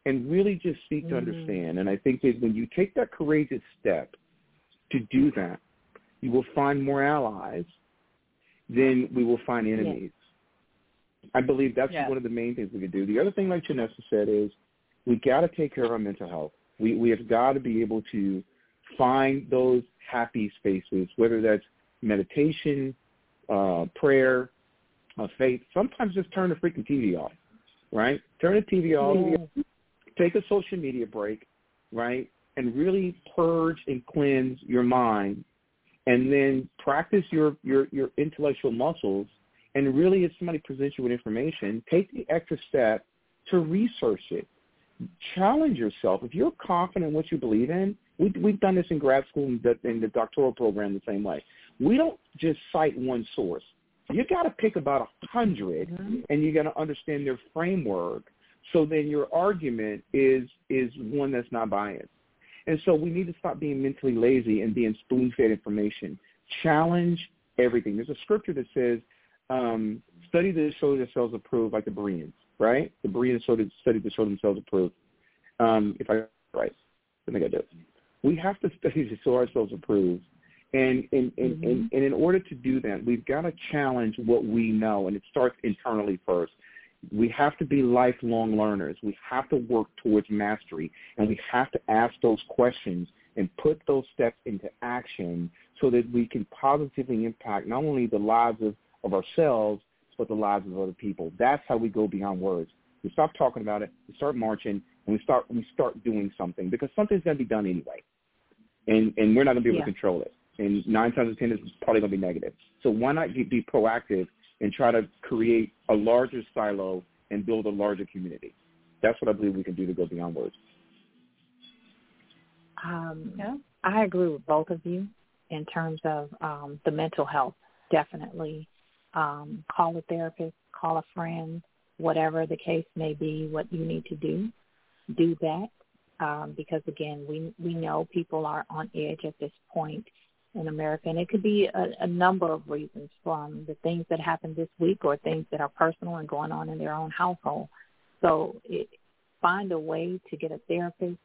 and really just seek mm-hmm. to understand. And I think that when you take that courageous step to do that, you will find more allies than we will find enemies. Yes. I believe that's yes. one of the main things we could do. The other thing, like Chinissa said, is we got to take care of our mental health. We we have got to be able to find those happy spaces, whether that's meditation, uh, prayer, uh, faith. Sometimes just turn the freaking TV off, right? Turn the TV off. Yeah. Take a social media break, right? And really purge and cleanse your mind, and then practice your your your intellectual muscles. And really, if somebody presents you with information, take the extra step to research it challenge yourself. If you're confident in what you believe in, we, we've done this in grad school and the, in the doctoral program the same way. We don't just cite one source. You got to pick about a 100 mm-hmm. and you got to understand their framework. So then your argument is is one that's not biased. And so we need to stop being mentally lazy and being spoon-fed information. Challenge everything. There's a scripture that says, um, study to show yourselves approved like the Bereans right? The Bereans studied, studied to show themselves approved. Um, if I right, I think I. We have to study to show ourselves approved. And mm-hmm. and in order to do that, we've got to challenge what we know, and it starts internally first. We have to be lifelong learners. We have to work towards mastery, and we have to ask those questions and put those steps into action so that we can positively impact not only the lives of, of ourselves, but the lives of other people. That's how we go beyond words. We stop talking about it, we start marching, and we start we start doing something because something's going to be done anyway, and and we're not going to be able yeah. to control it. And nine times out of ten, it's probably going to be negative. So why not be proactive and try to create a larger silo and build a larger community? That's what I believe we can do to go beyond words. Um, yeah. I agree with both of you in terms of um, the mental health. Definitely, um, call a therapist, call a friend, whatever the case may be, what you need to do, do that. Um, because again, we we know people are on edge at this point in America, and it could be a, a number of reasons from the things that happened this week or things that are personal and going on in their own household. So it, find a way to get a therapist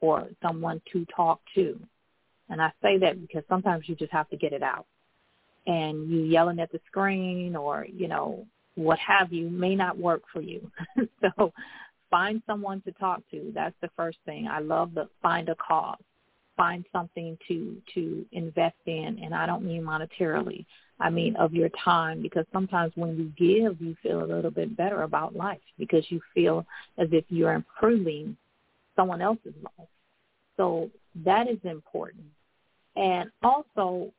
or someone to talk to. And I say that because sometimes you just have to get it out and you yelling at the screen or you know what have you may not work for you. <laughs> so find someone to talk to. That's the first thing. I love the find a cause. Find something to to invest in and I don't mean monetarily. I mean of your time because sometimes when you give you feel a little bit better about life because you feel as if you're improving someone else's life. So that is important. And also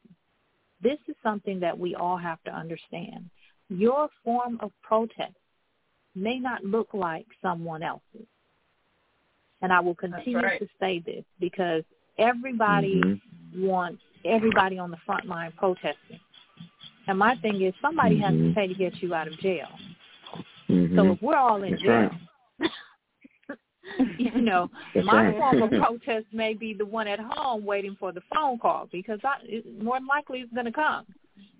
this is something that we all have to understand. Your form of protest may not look like someone else's. And I will continue right. to say this because everybody mm-hmm. wants everybody on the front line protesting. And my thing is somebody mm-hmm. has to mm-hmm. pay to get you out of jail. Mm-hmm. So if we're all in That's jail, right. <laughs> <laughs> you know, That's my right. form of <laughs> protest may be the one at home waiting for the phone call because I, it, more than likely it's going to come.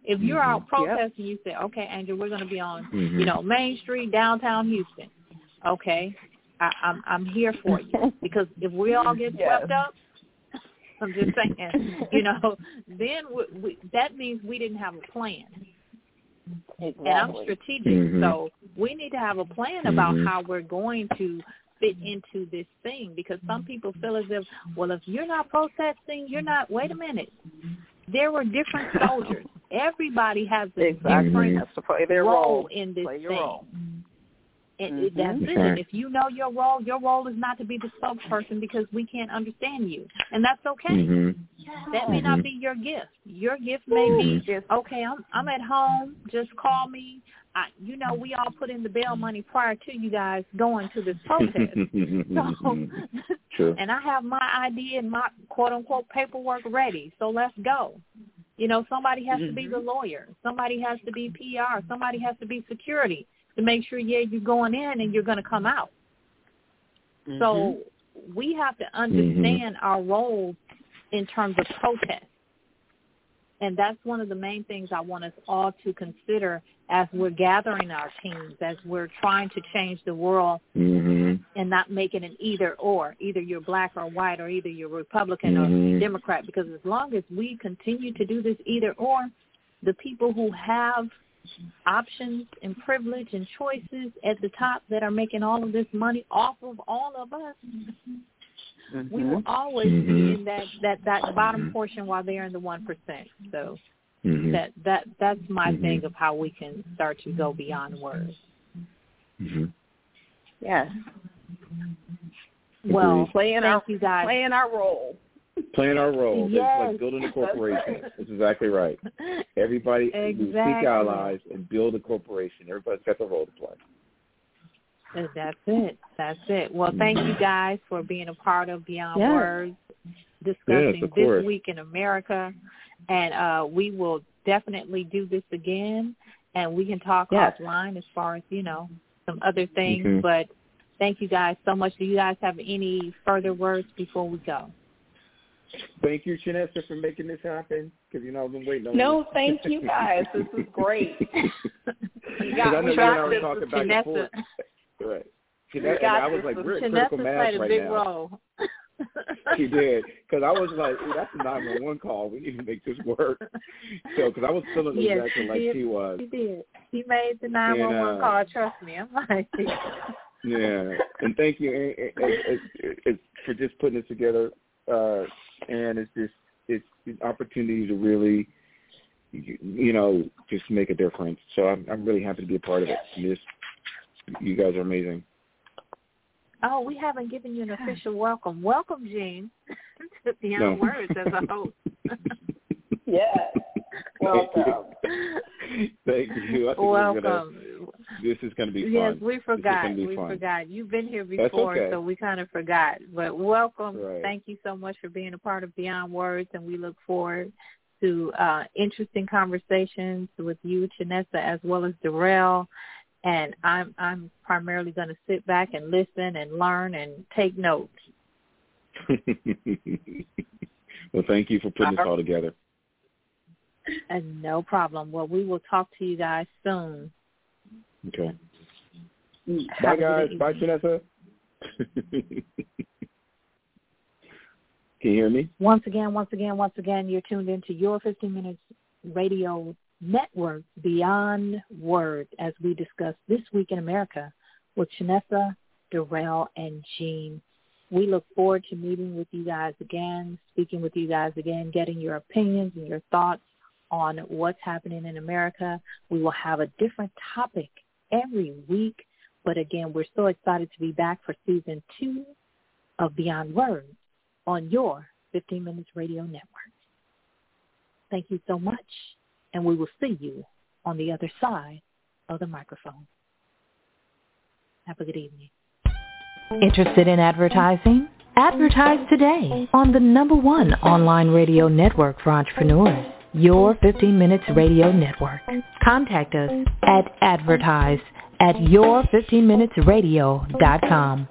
If you're Mm-hmm. out protesting, you say, okay, Angel, we're going to be on, Mhm. you know, Main Street, downtown Houston. Okay, I, I'm I'm here for you <laughs> because if we all get Yes. swept up, I'm just saying, you know, then we, we, that means we didn't have a plan Exactly. and I'm strategic. Mhm. So we need to have a plan about Mhm. how we're going to fit into this thing because some people feel as if, well, if you're not protesting, you're not. Wait a minute. There were different soldiers. Everybody has a Exactly. different to play their role role. in this Play thing. role. And Mhm. that's That's it. And if you know your role, your role is not to be the spokesperson because we can't understand you, and that's okay. Mhm. That may not Mhm. be your gift. Your gift may be Yes. okay. I'm I'm at home. Just call me. I, you know, we all put in the bail money prior to you guys going to this protest. <laughs> so, True. and I have my ID and my quote unquote paperwork ready. So let's go. You know, somebody has to be the lawyer. Somebody has to be PR. Somebody has to be security to make sure, yeah, you're going in and you're going to come out. Mm-hmm. So we have to understand our role in terms of protest. And that's one of the main things I want us all to consider as we're gathering our teams, as we're trying to change the world Mhm. and not make it an either or. Either you're black or white or either you're Republican or Mhm. Democrat. Because as long as we continue to do this either or, the people who have options and privilege and choices at the top that are making all of this money off of all of us, we will always be Mhm. in that, that, that bottom portion while they're in the one percent. So Mhm. that that that's my Mhm. thing of how we can start to go beyond words. Mhm. Yes. Well, Playing thank our you guys. playing our role. Playing our role. It's Yes. like building a corporation. <laughs> That's exactly right. Everybody we seek allies and build a corporation. Everybody's got their role to play. And That's it. That's it. Well, thank you guys for being a part of Beyond Yes. Words, discussing Yes, this week in America, and uh, we will definitely do this again, and we can talk Yes. offline as far as you know some other things. Mhm. But thank you guys so much. Do you guys have any further words before we go? Thank you, Chinissa, for making this happen. Because you know I've been waiting on No, this. thank you guys. This is great. <laughs> Because got- I know we you got and I were this talking back and forth. Right. Got I was like, we're at critical mass played a right big now. role. She did. Because I was like, "Ooh, that's a 911 call. We need to make this work. So, because I was feeling Yes, exactly like did. she was. He did. He made the nine one one uh, call. Trust me. I'm like, <laughs> Yeah, and thank you and, and, and, and, and for just putting this together. Uh, and it's just it's an opportunity to really, you, know, just make a difference. So I'm I'm really happy to be a part of it. And This, you guys are amazing. Oh, we haven't given you an official welcome. Welcome, Gene, <laughs> to Beyond No. Words as a host. Yes. Welcome. Thank you. I think we're gonna, welcome. this is going to be fun. Yes, we This is forgot. We fun. forgot. You've been here before, okay. so we kind of forgot. But welcome. Right. Thank you so much for being a part of Beyond Words, and we look forward to uh, interesting conversations with you, Chinissa, as well as Durrel. And I'm I'm primarily going to sit back and listen and learn and take notes. <laughs> well, thank you for putting this all together. And no problem. Well, we will talk to you guys soon. Okay. Bye, good guys. Bye, evening. Chinissa. <laughs> Can you hear me? Once again, once again, once again, you're tuned into your 15 minutes radio Network Beyond Words as we discuss This Week in America with Chinissa, Durrel, and Gene. We look forward to meeting with you guys again, speaking with you guys again, getting your opinions and your thoughts on what's happening in America. We will have a different topic every week. But again, we're so excited to be back for season two of Beyond Words on your 15 Minutes Radio Network. Thank you so much, and we will see you on the other side of the microphone. Have a good evening. Interested in advertising? Advertise today on the number one online radio network for entrepreneurs, Your 15 Minutes Radio Network. Contact us at advertise at your15minutesradio.com.